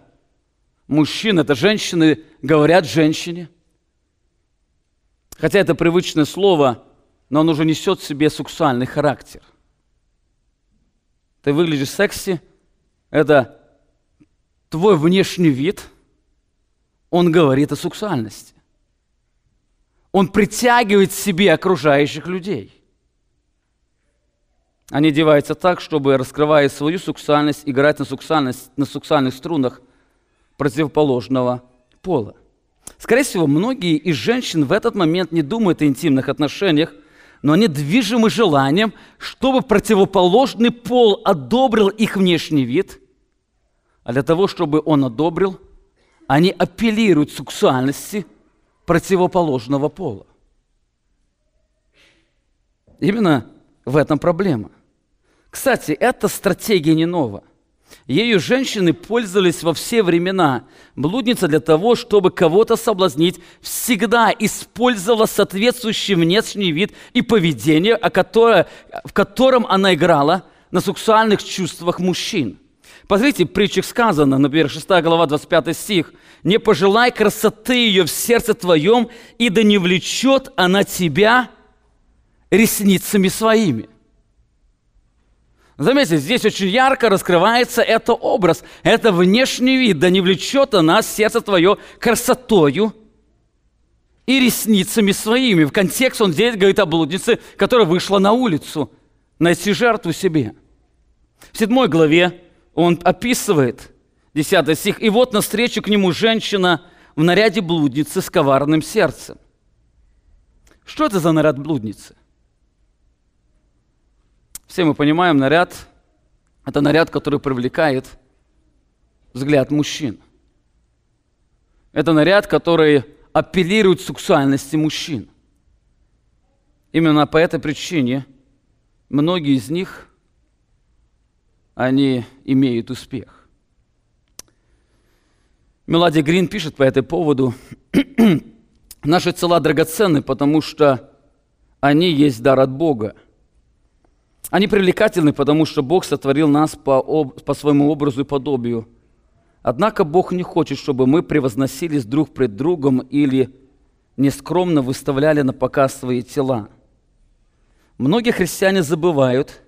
мужчин, это женщины говорят женщине. Хотя это привычное слово, но оно уже несет в себе сексуальный характер. Ты выглядишь секси, это твой внешний вид, он говорит о сексуальности. Он притягивает к себе окружающих людей. Они одеваются так, чтобы, раскрывая свою сексуальность, играть на, сексуальность, на сексуальных струнах противоположного пола. Скорее всего, многие из женщин в этот момент не думают о интимных отношениях, но они движимы желанием, чтобы противоположный пол одобрил их внешний вид, а для того, чтобы он одобрил, они апеллируют сексуальности противоположного пола. Именно в этом проблема. Кстати, эта стратегия не нова. Ею женщины пользовались во все времена. Блудница для того, чтобы кого-то соблазнить, всегда использовала соответствующий внешний вид и поведение, о которое, в котором она играла на сексуальных чувствах мужчин. Посмотрите, в притчах сказано, например, 6 глава, 25 стих. «Не пожелай красоты ее в сердце твоем, и да не влечет она тебя ресницами своими». Заметьте, здесь очень ярко раскрывается это образ, это внешний вид, да не влечет она сердце твое красотою и ресницами своими. В контексте он здесь говорит о блуднице, которая вышла на улицу найти жертву себе. В седьмой главе он описывает 10 стих. «И вот навстречу к нему женщина в наряде блудницы с коварным сердцем». Что это за наряд блудницы? Все мы понимаем, наряд – это наряд, который привлекает взгляд мужчин. Это наряд, который апеллирует сексуальности мужчин. Именно по этой причине многие из них, они имеют успех. Меладия Грин пишет по этому поводу, «Наши тела драгоценны, потому что они есть дар от Бога – они привлекательны, потому что Бог сотворил нас по, об, по своему образу и подобию. Однако Бог не хочет, чтобы мы превозносились друг пред другом или нескромно выставляли на показ свои тела. Многие христиане забывают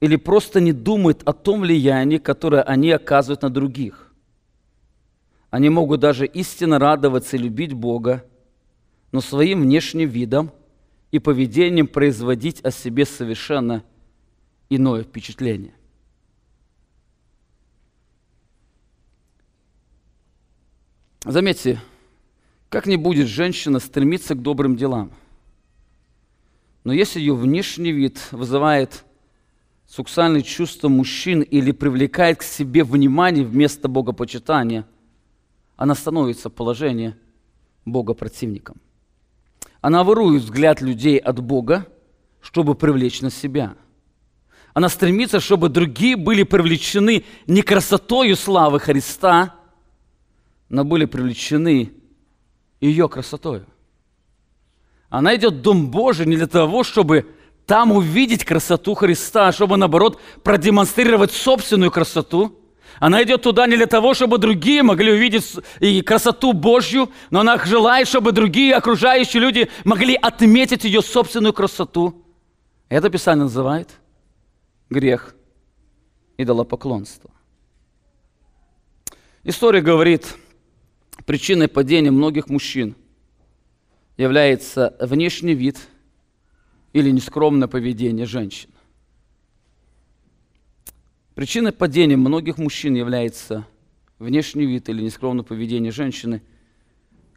или просто не думают о том влиянии, которое они оказывают на других. Они могут даже истинно радоваться и любить Бога, но своим внешним видом и поведением производить о себе совершенно иное впечатление. Заметьте, как не будет женщина стремиться к добрым делам, но если ее внешний вид вызывает сексуальные чувства мужчин или привлекает к себе внимание вместо богопочитания, она становится в положении богопротивником. Она ворует взгляд людей от Бога, чтобы привлечь на себя – она стремится, чтобы другие были привлечены не красотою славы Христа, но были привлечены ее красотою. Она идет в Дом Божий не для того, чтобы там увидеть красоту Христа, а чтобы, наоборот, продемонстрировать собственную красоту. Она идет туда не для того, чтобы другие могли увидеть и красоту Божью, но она желает, чтобы другие окружающие люди могли отметить ее собственную красоту. Это Писание называет грех идолопоклонства. История говорит, причиной падения многих мужчин является внешний вид или нескромное поведение женщин. Причиной падения многих мужчин является внешний вид или нескромное поведение женщины.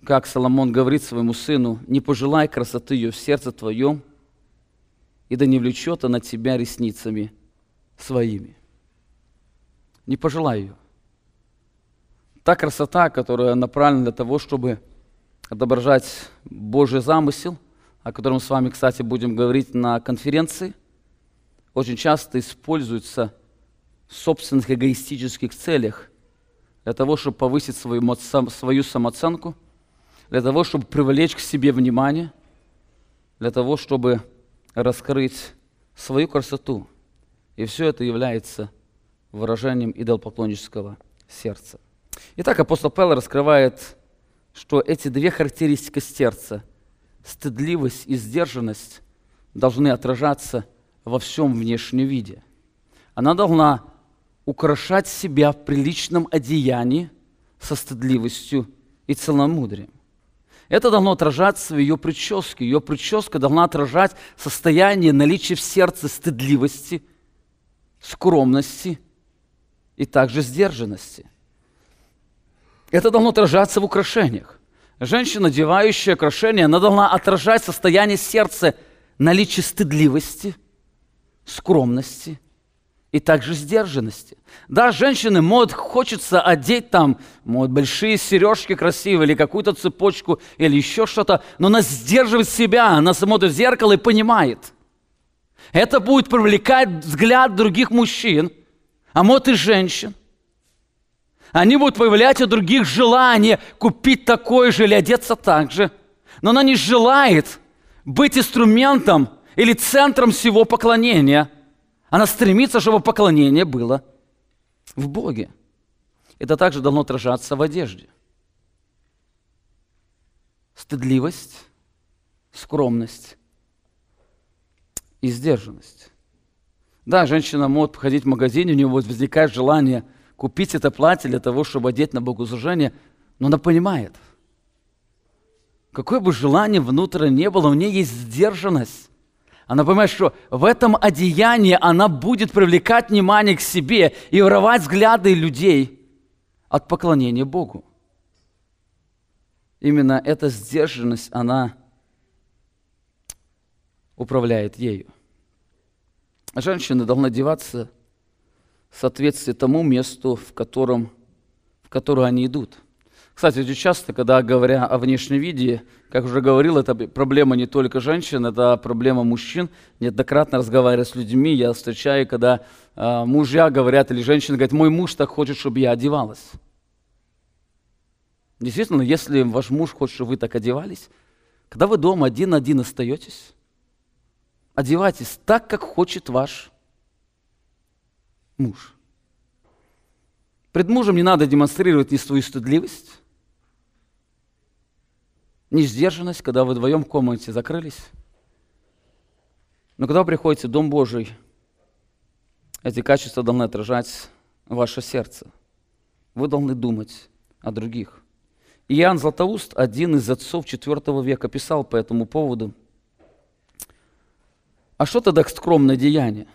Как Соломон говорит своему сыну, «Не пожелай красоты ее в сердце твоем, и да не влечет она тебя ресницами своими. Не пожелай ее. Та красота, которая направлена для того, чтобы отображать Божий замысел, о котором с вами, кстати, будем говорить на конференции, очень часто используется в собственных эгоистических целях для того, чтобы повысить свою, свою самооценку, для того, чтобы привлечь к себе внимание, для того, чтобы раскрыть свою красоту – и все это является выражением идолопоклоннического сердца. Итак, апостол Павел раскрывает, что эти две характеристики сердца, стыдливость и сдержанность, должны отражаться во всем внешнем виде. Она должна украшать себя в приличном одеянии со стыдливостью и целомудрием. Это должно отражаться в ее прическе. Ее прическа должна отражать состояние наличия в сердце стыдливости, скромности и также сдержанности. Это должно отражаться в украшениях. Женщина, надевающая украшения, она должна отражать состояние сердца, наличие стыдливости, скромности и также сдержанности. Да, женщины могут, хочется одеть там, может, большие сережки красивые, или какую-то цепочку, или еще что-то, но она сдерживает себя, она смотрит в зеркало и понимает. Это будет привлекать взгляд других мужчин, а может и женщин. Они будут появлять у других желание купить такое же или одеться так же. Но она не желает быть инструментом или центром всего поклонения – она стремится, чтобы поклонение было в Боге. Это также должно отражаться в одежде. Стыдливость, скромность и сдержанность. Да, женщина может ходить в магазин, у нее возникает желание купить это платье для того, чтобы одеть на богослужение, но она понимает, какое бы желание внутренне не было, у нее есть сдержанность. Она понимает, что в этом одеянии она будет привлекать внимание к себе и урывать взгляды людей от поклонения Богу. Именно эта сдержанность, она управляет ею. Женщины должны одеваться в соответствии тому месту, в котором, в которое они идут. Кстати, очень часто, когда говоря о внешнем виде, как уже говорил, это проблема не только женщин, это проблема мужчин. Неоднократно разговаривая с людьми, я встречаю, когда э, мужья говорят или женщины говорят, мой муж так хочет, чтобы я одевалась. Действительно, если ваш муж хочет, чтобы вы так одевались, когда вы дома один на один остаетесь, одевайтесь так, как хочет ваш муж. Пред мужем не надо демонстрировать ни свою стыдливость, не сдержанность, когда вы вдвоем в комнате закрылись. Но когда вы приходите в Дом Божий, эти качества должны отражать ваше сердце. Вы должны думать о других. Иоанн Златоуст, один из отцов IV века, писал по этому поводу. А что тогда скромное деяние?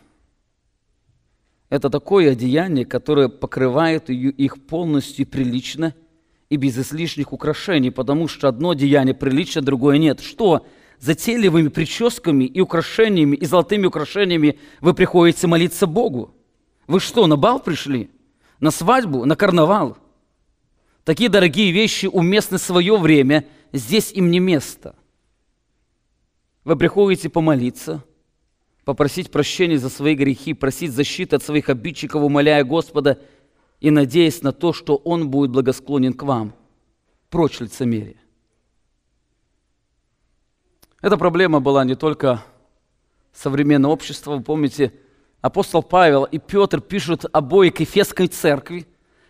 Это такое одеяние, которое покрывает их полностью прилично – и без излишних украшений, потому что одно деяние прилично, другое нет. Что? Затейливыми прическами и украшениями, и золотыми украшениями вы приходите молиться Богу? Вы что, на бал пришли? На свадьбу? На карнавал? Такие дорогие вещи уместны в свое время, здесь им не место. Вы приходите помолиться, попросить прощения за свои грехи, просить защиты от своих обидчиков, умоляя Господа – и надеясь на то, что Он будет благосклонен к вам. Прочь лицемерие. Эта проблема была не только современного общества. Вы помните, апостол Павел и Петр пишут обои к Ефесской церкви.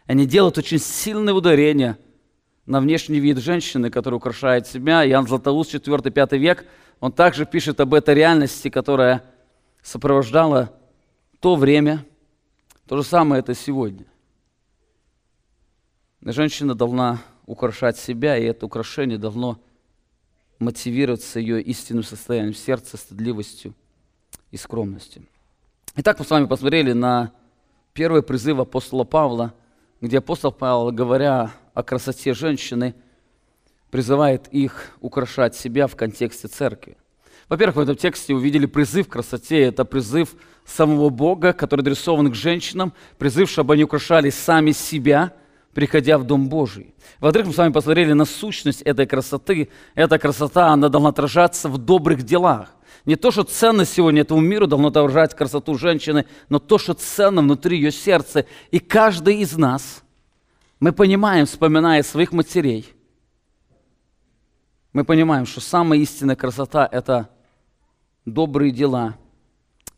Они делают очень сильное ударение на внешний вид женщины, которая украшает себя. Иоанн Златоуст, 4-5 век, он также пишет об этой реальности, которая сопровождала то время. То же самое это сегодня – Женщина должна украшать себя, и это украшение должно мотивироваться ее истинным состоянием сердца, стыдливостью и скромностью. Итак, мы с вами посмотрели на первый призыв апостола Павла, где апостол Павел, говоря о красоте женщины, призывает их украшать себя в контексте церкви. Во-первых, в этом тексте увидели призыв к красоте. Это призыв самого Бога, который адресован к женщинам, призыв, чтобы они украшали сами себя – приходя в Дом Божий. Во-вторых, мы с вами посмотрели на сущность этой красоты. Эта красота, она должна отражаться в добрых делах. Не то, что ценно сегодня этому миру должно отражать красоту женщины, но то, что ценно внутри ее сердца. И каждый из нас, мы понимаем, вспоминая своих матерей, мы понимаем, что самая истинная красота – это добрые дела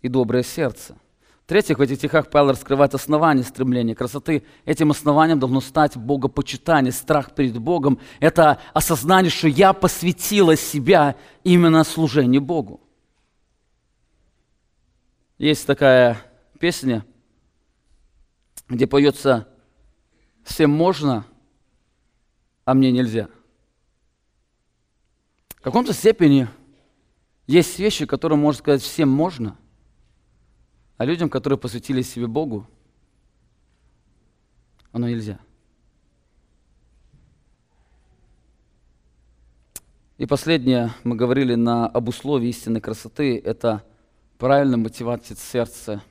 и доброе сердце – В-третьих, в этих стихах Павел раскрывает основание стремления красоты. Этим основанием должно стать богопочитание, страх перед Богом. Это осознание, что я посвятила себя именно служению Богу. Есть такая песня, где поется «Всем можно, а мне нельзя». В каком-то степени есть вещи, которые, можно сказать, всем можно, а людям, которые посвятили себе Богу, оно нельзя. И последнее, мы говорили на об условии истинной красоты, это правильная мотивация сердца.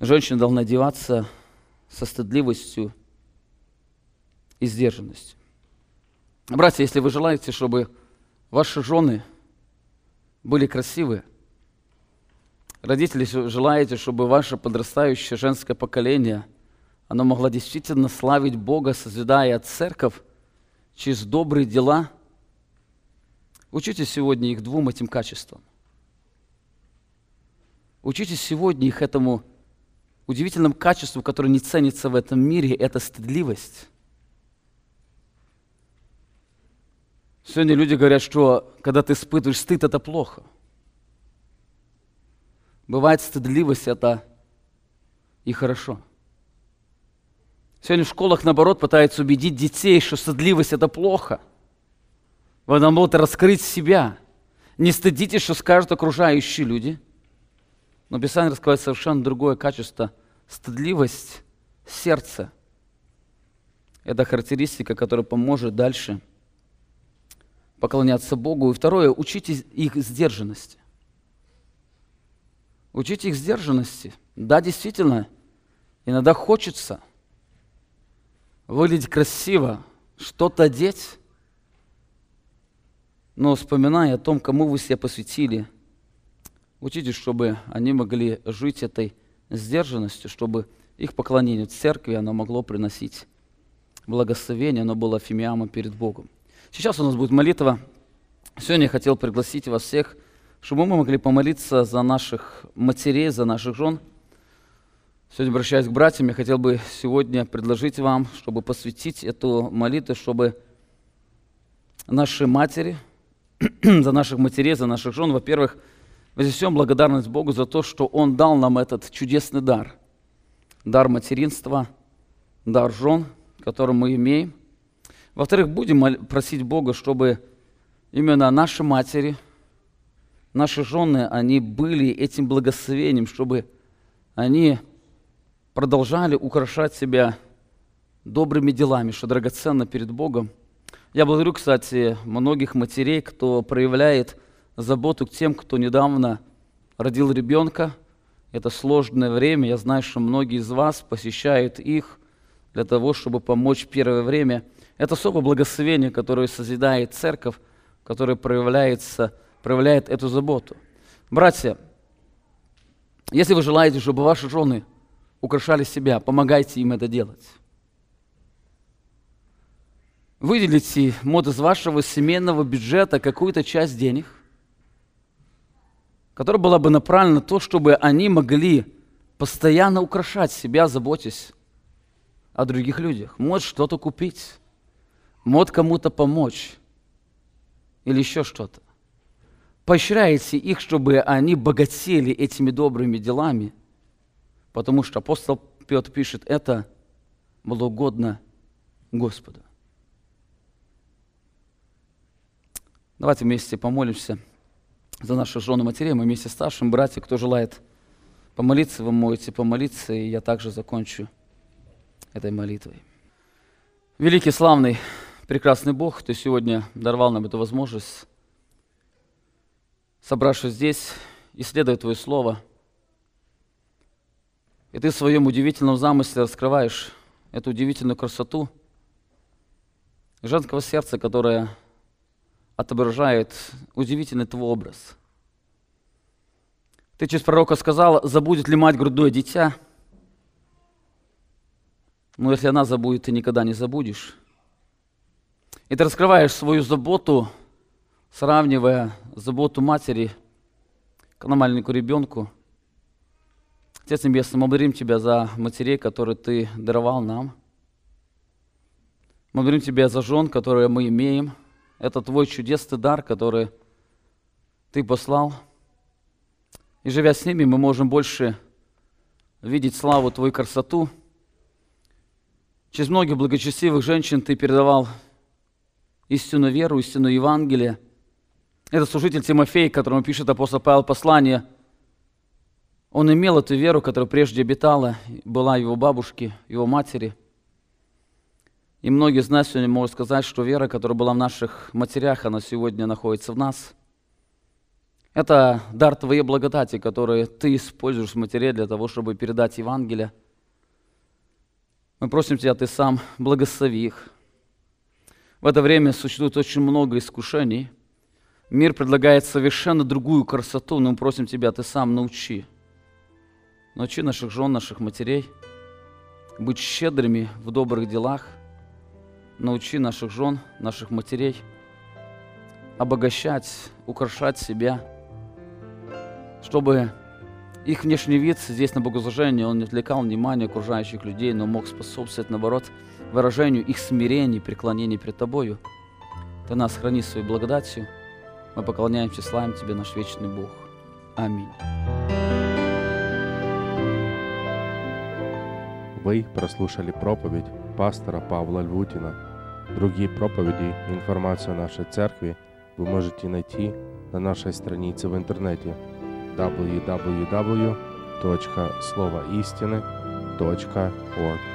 Женщина должна одеваться со стыдливостью и сдержанностью. Братья, если вы желаете, чтобы ваши жены были красивые, родители желаете, чтобы ваше подрастающее женское поколение, оно могло действительно славить Бога, созидая церковь через добрые дела, учитесь сегодня их двум этим качествам. Учитесь сегодня их этому удивительному качеству, которое не ценится в этом мире, это стыдливость. Сегодня люди говорят, что когда ты испытываешь стыд, это плохо. Бывает стыдливость, это и хорошо. Сегодня в школах, наоборот, пытаются убедить детей, что стыдливость – это плохо. Вы, наоборот, раскрыть себя. Не стыдитесь, что скажут окружающие люди. Но Писание раскрывает совершенно другое качество – стыдливость сердца. Это характеристика, которая поможет дальше – поклоняться Богу. И второе, учите их сдержанности. Учите их сдержанности. Да, действительно, иногда хочется выглядеть красиво, что-то одеть, но вспоминая о том, кому вы себя посвятили, учите, чтобы они могли жить этой сдержанностью, чтобы их поклонение в церкви, оно могло приносить благословение, оно было фимиамом перед Богом. Сейчас у нас будет молитва. Сегодня я хотел пригласить вас всех, чтобы мы могли помолиться за наших матерей, за наших жен. Сегодня, обращаясь к братьям, я хотел бы сегодня предложить вам, чтобы посвятить эту молитву, чтобы наши матери, за наших матерей, за наших жен, во-первых, вознесем благодарность Богу за то, что Он дал нам этот чудесный дар. Дар материнства, дар жен, который мы имеем. Во-вторых, будем просить Бога, чтобы именно наши матери, наши жены, они были этим благословением, чтобы они продолжали украшать себя добрыми делами, что драгоценно перед Богом. Я благодарю, кстати, многих матерей, кто проявляет заботу к тем, кто недавно родил ребенка. Это сложное время. Я знаю, что многие из вас посещают их для того, чтобы помочь первое время – это особое благословение, которое созидает церковь, которое проявляется, проявляет эту заботу. Братья, если вы желаете, чтобы ваши жены украшали себя, помогайте им это делать. Выделите мод из вашего семейного бюджета какую-то часть денег, которая была бы направлена на то, чтобы они могли постоянно украшать себя, заботясь о других людях. Может что-то купить, может кому-то помочь или еще что-то. Поощряйте их, чтобы они богатели этими добрыми делами, потому что апостол Петр пишет, это было угодно Господу. Давайте вместе помолимся за наших жен и матерей. Мы вместе с старшим братьям, кто желает помолиться, вы можете помолиться, и я также закончу этой молитвой. Великий славный прекрасный Бог, Ты сегодня даровал нам эту возможность, собравшись здесь, исследовать Твое Слово. И Ты в своем удивительном замысле раскрываешь эту удивительную красоту женского сердца, которое отображает удивительный Твой образ. Ты через пророка сказал, забудет ли мать грудное дитя, но если она забудет, ты никогда не забудешь. И ты раскрываешь свою заботу, сравнивая заботу матери к маленькому ребенку. Отец Небесный, мы благодарим Тебя за матерей, которые Ты даровал нам. Мы благодарим Тебя за жен, которые мы имеем. Это Твой чудесный дар, который Ты послал. И живя с ними, мы можем больше видеть славу Твою красоту. Через многих благочестивых женщин Ты передавал истинную веру, истинную Евангелие. Это служитель Тимофей, которому пишет апостол Павел послание. Он имел эту веру, которая прежде обитала, была его бабушки, его матери. И многие из нас сегодня могут сказать, что вера, которая была в наших матерях, она сегодня находится в нас. Это дар Твоей благодати, который Ты используешь в матере для того, чтобы передать Евангелие. Мы просим Тебя, Ты сам благослови их – в это время существует очень много искушений. Мир предлагает совершенно другую красоту, но мы просим Тебя, Ты сам научи. Научи наших жен, наших матерей быть щедрыми в добрых делах. Научи наших жен, наших матерей обогащать, украшать себя, чтобы их внешний вид здесь на богослужении, он не отвлекал внимание окружающих людей, но мог способствовать, наоборот, выражению их смирения, преклонения перед Тобою. Ты нас храни своей благодатью. Мы поклоняемся, славим Тебе, наш вечный Бог. Аминь. Вы прослушали проповедь пастора Павла Львутина. Другие проповеди и информацию о нашей церкви вы можете найти на нашей странице в интернете www.словоистины.org